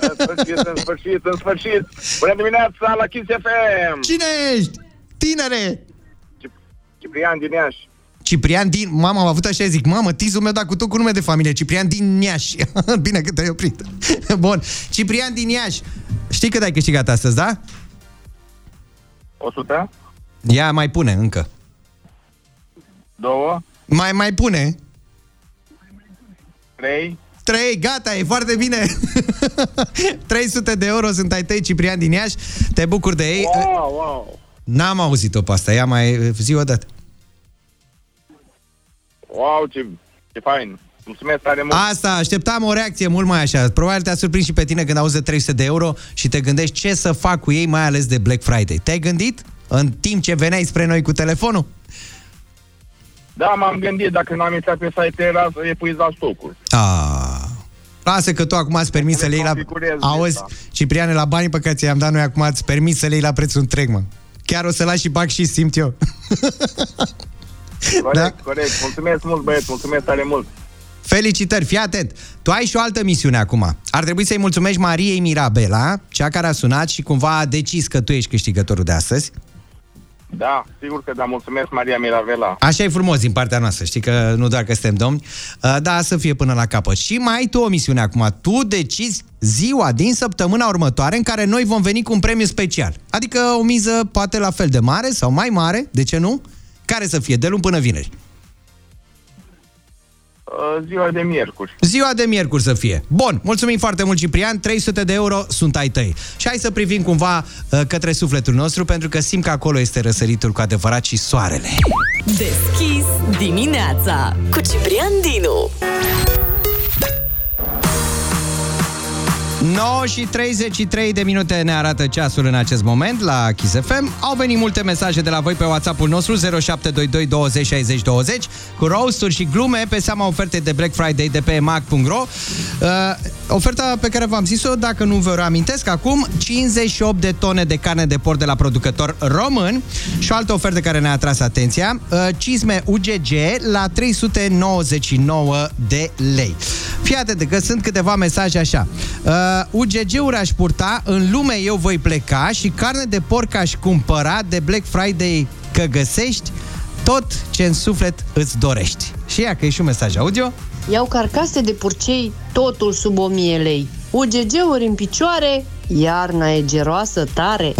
În sfârșit, în sfârșit, în sfârșit! Bună dimineața la Kiss FM! Cine ești? Tinere! Ciprian din Iași. Ciprian din... Mama, am avut așa, zic, mamă, tizul meu, dar cu tot cu nume de familie, Ciprian din Iași. Bine că te-ai oprit. Bun. Ciprian din Iași. Știi cât ai câștigat astăzi, da? 100? Ia, mai pune încă. Două? Mai, mai pune. Trei? Trei, gata, e foarte bine. 300 de euro sunt ai tăi, Ciprian din Iași. Te bucur de ei. Wow, wow! N-am auzit-o pe asta, ia mai zi o dată. Wow, ce, ce fain! Mulțumesc tare mult! Asta, așteptam o reacție mult mai așa. Probabil te-a surprins și pe tine când auzi de 300 de euro și te gândești ce să fac cu ei, mai ales de Black Friday. Te-ai gândit în timp ce veneai spre noi cu telefonul? Da, m-am gândit, dacă n-am intrat pe site era să epuizat stocul. Ah. Lasă că tu acum ați permis să le iei la... configurez Auzi, lista. Cipriane, la banii pe care ți-am dat noi acum ați permis să le iei la prețul întreg, mă. Chiar o să lași și bag și simt eu. Corect, corect. Mulțumesc mult, băieți, mulțumesc tare mult. Felicitări, fii atent! Tu ai și o altă misiune acum. Ar trebui să-i mulțumești Mariei Mirabela, cea care a sunat și cumva a decis că tu ești câștigătorul de astăzi. Da, sigur că da, mulțumesc Maria Miravela. Așa e frumos din partea noastră, știi că nu doar că suntem domni, uh, da, să fie până la capăt. Și mai ai tu o misiune acum, tu decizi ziua din săptămâna următoare în care noi vom veni cu un premiu special. Adică o miză poate la fel de mare sau mai mare, de ce nu? Care să fie, de luni până vineri. Uh, Ziua de miercuri. Ziua de miercuri să fie. Bun, mulțumim foarte mult, Ciprian. 300 de euro sunt ai tăi. Și hai să privim cumva uh, către sufletul nostru, pentru că simt că acolo este răsăritul cu adevărat și soarele. Deschis dimineața cu Ciprian Dinu. 9 și 33 de minute ne arată ceasul în acest moment la Kiss FM. Au venit multe mesaje de la voi pe WhatsApp-ul nostru 0722 20 60 20 cu roasturi și glume pe seama ofertei de Black Friday de pe mag.ro. Uh, oferta pe care v-am zis-o, dacă nu vă reamintesc acum, 58 de tone de carne de porc de la producător român și o altă ofertă care ne-a atras atenția, uh, cizme UGG la 399 de lei. Fii atent că sunt câteva mesaje așa. Uh, UGG-uri aș purta, în lume eu voi pleca și carne de porc aș cumpăra de Black Friday că găsești tot ce în suflet îți dorești. Și ia că e și un mesaj audio. Iau carcase de purcei, totul sub 1000 lei. UGG-uri în picioare, iarna e geroasă tare.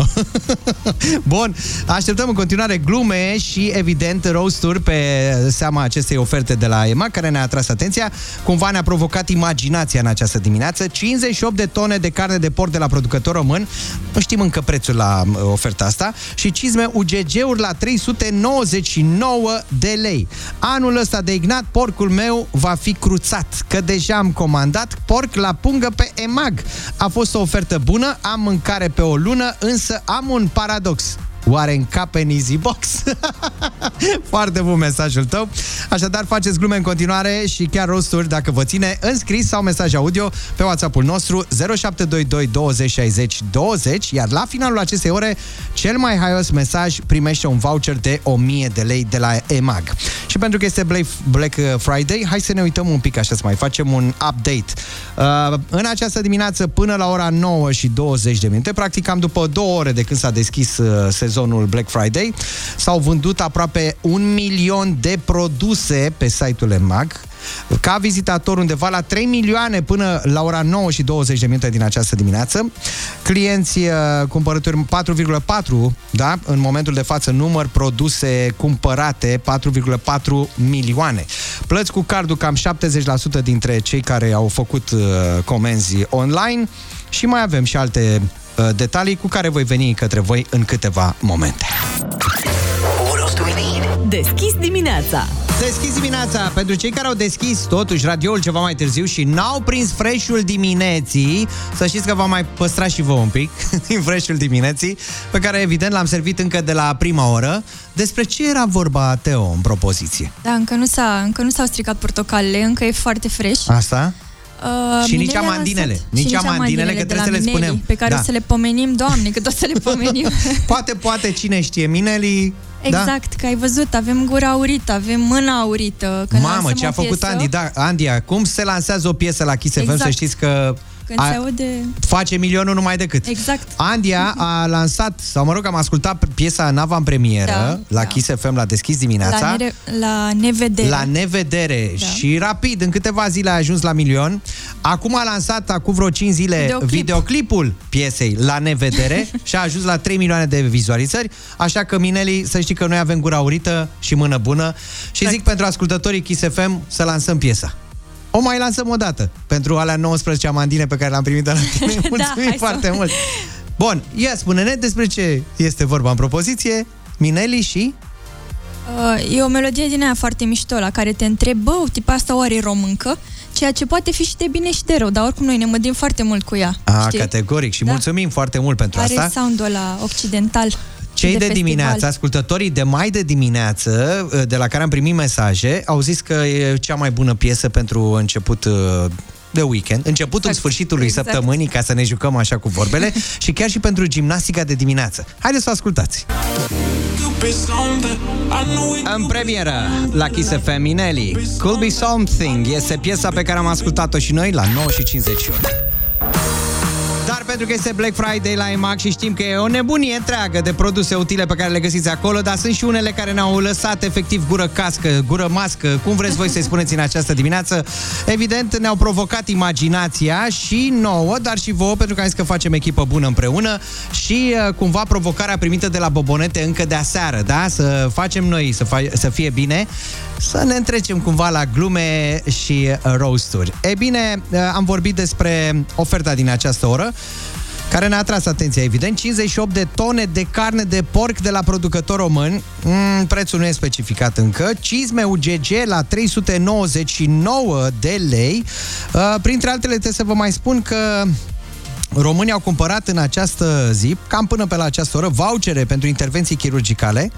Bun, așteptăm în continuare glume și, evident, roasturi pe seama acestei oferte de la EMA, care ne-a atras atenția. Cumva ne-a provocat imaginația în această dimineață. 58 de tone de carne de porc de la producător român. Nu știm încă prețul la uh, oferta asta. Și cizme UGG-uri la 399 de lei. Anul ăsta de Ignat, porcul meu va fi cruțat, că deja am comandat porc la pungă pe EMAG. A fost o ofertă bună, am mâncare pe o lună, însă am un paradox. Oare încape în Easy Box? Foarte bun mesajul tău. Așadar, faceți glume în continuare și chiar rosturi dacă vă ține în scris sau mesaj audio pe WhatsApp-ul nostru 0722 20 60 20, iar la finalul acestei ore, cel mai haios mesaj primește un voucher de 1000 de lei de la EMAG. Și pentru că este Black- Black Friday, hai să ne uităm un pic așa, să mai facem un update. Uh, în această dimineață, până la ora 9 și 20 de minute, practic am după două ore de când s-a deschis uh, sezonul Black Friday, s-au vândut aproape un milion de produse pe site-ul EMAG, ca vizitator undeva la 3 milioane până la ora 9 și 20 de minute din această dimineață. Clienți uh, cumpărături 4,4, da? În momentul de față număr produse cumpărate 4,4 milioane. Plăți cu cardul cam 70% dintre cei care au făcut uh, comenzi online și mai avem și alte uh, detalii cu care voi veni către voi în câteva momente. Deschis dimineața Deschis dimineața pentru cei care au deschis totuși radioul ceva mai târziu și n-au prins freșul dimineții, să știți că v-am mai păstrat și vă un pic din freșul dimineții, pe care evident l-am servit încă de la prima oră. Despre ce era vorba, Teo, în propoziție? Da, încă nu, s-a, încă nu s-au stricat portocalele, încă e foarte fresh. Asta? Uh, Și nici Minele a amandinele. lansat- Nici și amandinele, că de trebuie la să le Mineli, spunem. Pe care Da. o să le pomenim, doamne, cât o să le pomenim. Poate, poate, cine știe, Mineli... exact, că ai văzut, avem gura aurită, avem mâna aurită. Da? Când Mamă, lansăm ce a o făcut piesă, Andy, da, Andy, cum se lansează o piesă la Kiss FM, Exact. să știți că Când se aude... face milionul numai decât. Exact. Andia a lansat, sau mă rog, am ascultat piesa în avant-premieră Da, la Kiss FM, la deschis dimineața. La, nere- la nevedere. La nevedere Da. și rapid, în câteva zile a ajuns la milion. Acum a lansat, acum vreo 5 zile, Videoclip. videoclipul piesei La nevedere și a ajuns la 3 milioane de vizualizări. Așa că, Mineli, să știi că noi avem gura aurită și mână bună și zic pentru ascultătorii Kiss FM să lansăm piesa. O mai lansăm o dată pentru alea 19 amandine pe care le-am primit de la tine. Mulțumim Da, hai să- foarte mult! Bun, ia spune-ne despre ce este vorba în propoziție. Mineli și... Uh, e o melodie din aia foarte mișto, la care te întreb, bă, tipa asta oare e româncă? Ceea ce poate fi și de bine și de rău, dar oricum noi ne mădim foarte mult cu ea. A, știi? categoric și Da. mulțumim foarte mult pentru Are asta. sound-ul ăla occidental. Și Cei de, festival. dimineață, ascultătorii de mai de dimineață, de la care am primit mesaje, au zis că e cea mai bună piesă pentru început uh, de weekend, începutul Exact. sfârșitului Exact. săptămânii, ca să ne jucăm așa cu vorbele, și chiar și pentru gimnastica de dimineață. Haideți să o ascultați! În premieră, la Kiss FM, Minelli, Could Be Something, este piesa pe care am ascultat-o și noi la 9 și 58. Dar pe pentru că este Black Friday la EMAG și știm că e o nebunie întreagă de produse utile pe care le găsiți acolo, dar sunt și unele care ne-au lăsat efectiv gură cască, gură mască, cum vreți voi să-i spuneți în această dimineață. Evident, ne-au provocat imaginația și nouă, dar și vouă, pentru că am zis că facem echipă bună împreună și uh, cumva provocarea primită de la Bobonete încă de aseară, da? Să facem noi să, fa- să fie bine, să ne întrecem cumva la glume și uh, roasturi. E bine, uh, am vorbit despre oferta din această oră, care ne-a atras atenția, evident. 58 de tone de carne de porc de la producători români. Mm, prețul nu e specificat încă. Cizme UGG la 399 de lei. Uh, printre altele, trebuie să vă mai spun că Românii au cumpărat în această zi, cam până pe la această oră, vouchere pentru intervenții chirurgicale.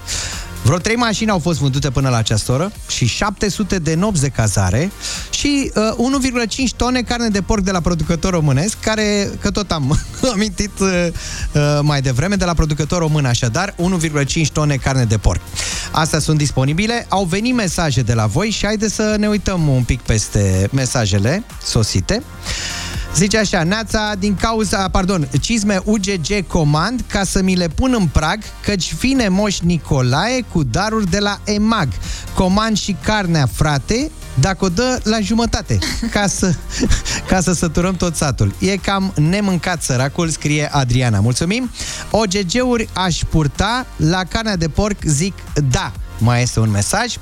Vreo trei mașini au fost vândute până la această oră și 700 de nopți de cazare și uh, 1,5 tone carne de porc de la producător românesc, care, că tot am amintit uh, uh, mai devreme, de la producător român așadar, 1,5 tone carne de porc. Astea sunt disponibile, au venit mesaje de la voi și haideți să ne uităm un pic peste mesajele sosite. Zice așa, Neața, din cauza, pardon, cizme UGG comand ca să mi le pun în prag, căci vine moș Nicolae cu daruri de la EMAG. Comand și carnea, frate, dacă o dă la jumătate, ca să, ca să săturăm tot satul. E cam nemâncat săracul, scrie Adriana. Mulțumim! OGG-uri aș purta, la carnea de porc zic da mai este un mesaj.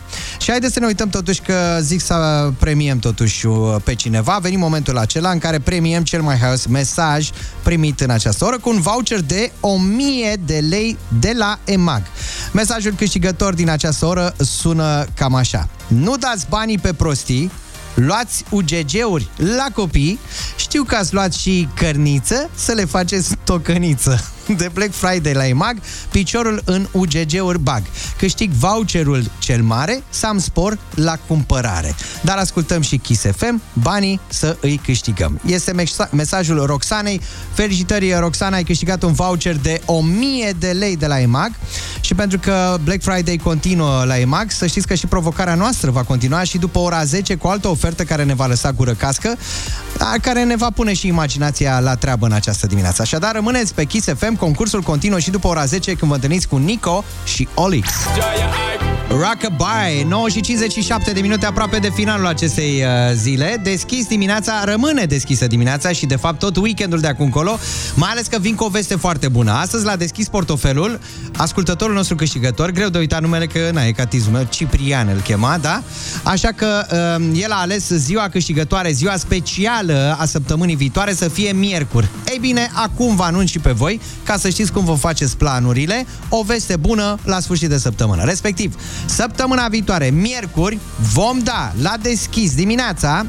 Și haideți să ne uităm totuși că zic să premiem totuși uh, pe cineva. A venit momentul acela în care premiem cel mai haios mesaj primit în această oră cu un voucher de 1000 de lei de la EMAG. Mesajul câștigător din această oră sună cam așa. Nu dați banii pe prostii, luați UGG-uri la copii, știu că ați luat și cărniță, să le faceți tocăniță. De Black Friday la EMAG, piciorul în UGG-uri bag. Câștig voucherul cel mare, Sam Spor la cumpărare. Dar ascultăm și Kiss FM, banii să îi câștigăm. Este mesa- mesajul Roxanei. Felicitări, Roxana, ai câștigat un voucher de 1000 de lei de la EMAG și pentru că Black Friday continuă la EMAG, să știți că și provocarea noastră va continua și după ora 10 cu o altă ofertă care ne va lăsa gură cască, dar care ne va pune și imaginația la treabă în această dimineață. Așadar, rămâneți pe Kiss FM, concursul continuă și după ora 10 când vă întâlniți cu Nico și Oli. Rockabye, 9 și 57 de minute aproape de finalul acestei uh, zile. Deschis dimineața, rămâne deschisă dimineața și de fapt tot weekendul de acum încolo, mai ales că vin cu o veste foarte bună. Astăzi l-a deschis portofelul ascultătorul nostru câștigător, greu de uitat numele că na, e catizmul meu, Ciprian îl chema, da? Așa că uh, el a ales ziua câștigătoare, ziua specială a săptămânii viitoare să fie miercuri. Ei bine, acum vă anunț și pe voi, ca să știți cum vă faceți planurile, o veste bună la sfârșit de săptămână. Respectiv, săptămâna viitoare, miercuri, vom da la deschis dimineața,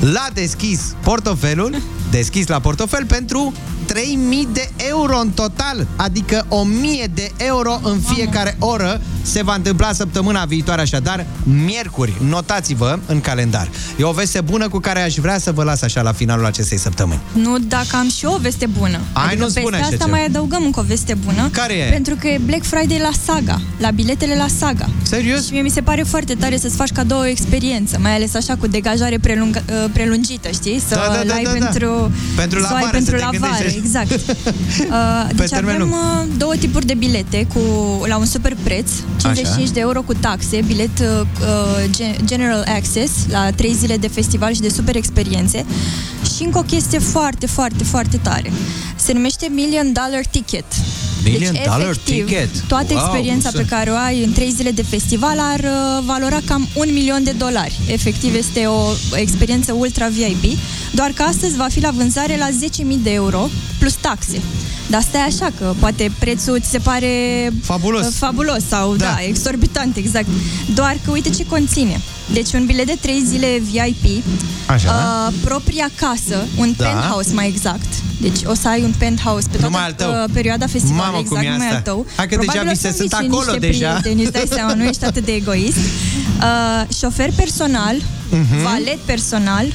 la deschis portofelul, deschis la portofel pentru 3000 de euro în total, adică 1000 de euro în fiecare oră se va întâmpla săptămâna viitoare, așadar, miercuri. Notați-vă în calendar. E o veste bună cu care aș vrea să vă las așa la finalul acestei săptămâni. Nu, dacă am și eu o veste bună. Ai, adică nu spune peste așa asta ceva. mai adăugăm încă o veste bună. Care e? Pentru că e Black Friday la Saga, la biletele la Saga. Serios? Și mie mi se pare foarte tare să-ți faci cadou o experiență, mai ales așa cu degajare prelung, uh, prelungită, știi? Să Da, da, da, l-ai da, da. pentru, Pentru la să o ai vară, pentru să te la vară, gândești. exact. Uh, Pe deci termen avem lung. uh, două tipuri de bilete cu, la un super preț, 55 Așa. de euro cu taxe, bilet uh, uh, gen- General Access la 3 zile de festival și de super experiențe și încă o chestie foarte, foarte, foarte tare. Se numește Million Dollar Ticket. Million deci, Dollar efectiv, Ticket. toată Wow, experiența să- pe care o ai în 3 zile de festival ar uh, valora cam un milion de dolari. Efectiv, este o experiență ultra VIP, doar că astăzi va fi la vânzare la 10.000 de euro plus taxe. Dar stai așa că poate prețul ți se pare Fabulos. uh, fabulos sau da. Da. da, exorbitant, exact. Doar că uite ce conține. Deci un bilet de 3 zile VIP, Așa. uh, propria casă, un Da. penthouse mai exact. Deci o să ai un penthouse pe toată Numai al tău. uh, perioada festivalului, Mamă, cum exact, e numai asta. al tău. Hai că deja Probabil o vise să sunt înviți acolo niște deja. Prieteni, îți dai seama, nu ești atât de egoist. Uh, șofer personal, Mhm. valet personal,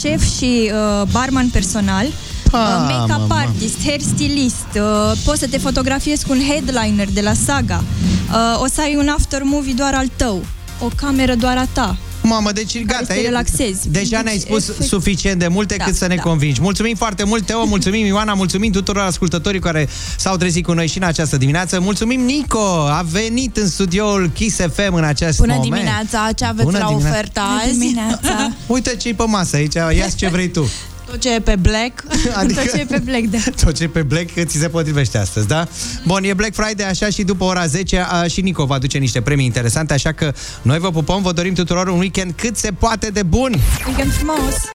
șef și uh, barman personal, uh, make-up mamă. artist, hair stylist, uh, poți să te fotografiezi cu un headliner de la Saga, uh, o să ai un after movie doar al tău, o cameră doar a ta. Mamă, deci gata. te relaxezi. Deja Deci, ne-ai spus efect- suficient de multe Da, cât să ne da. convingi. Mulțumim foarte mult, Teo, mulțumim Ioana, mulțumim tuturor ascultătorii care s-au trezit cu noi și în această dimineață. Mulțumim Nico, a venit în studioul Kiss FM în acest Bună moment. dimineața, ce aveți Bună la dimineața. ofertă Bună azi? dimineața. Uite ce-i pe masă aici, ia ce vrei tu. Tot ce e pe black. Adică- Tot ce e pe Black, da. Tot ce e pe Black ți se potrivește astăzi, da? Bun, e Black Friday, așa și după ora 10 a, și Nico va aduce niște premii interesante, așa că noi vă pupăm, vă dorim tuturor un weekend cât se poate de bun! Weekend frumos!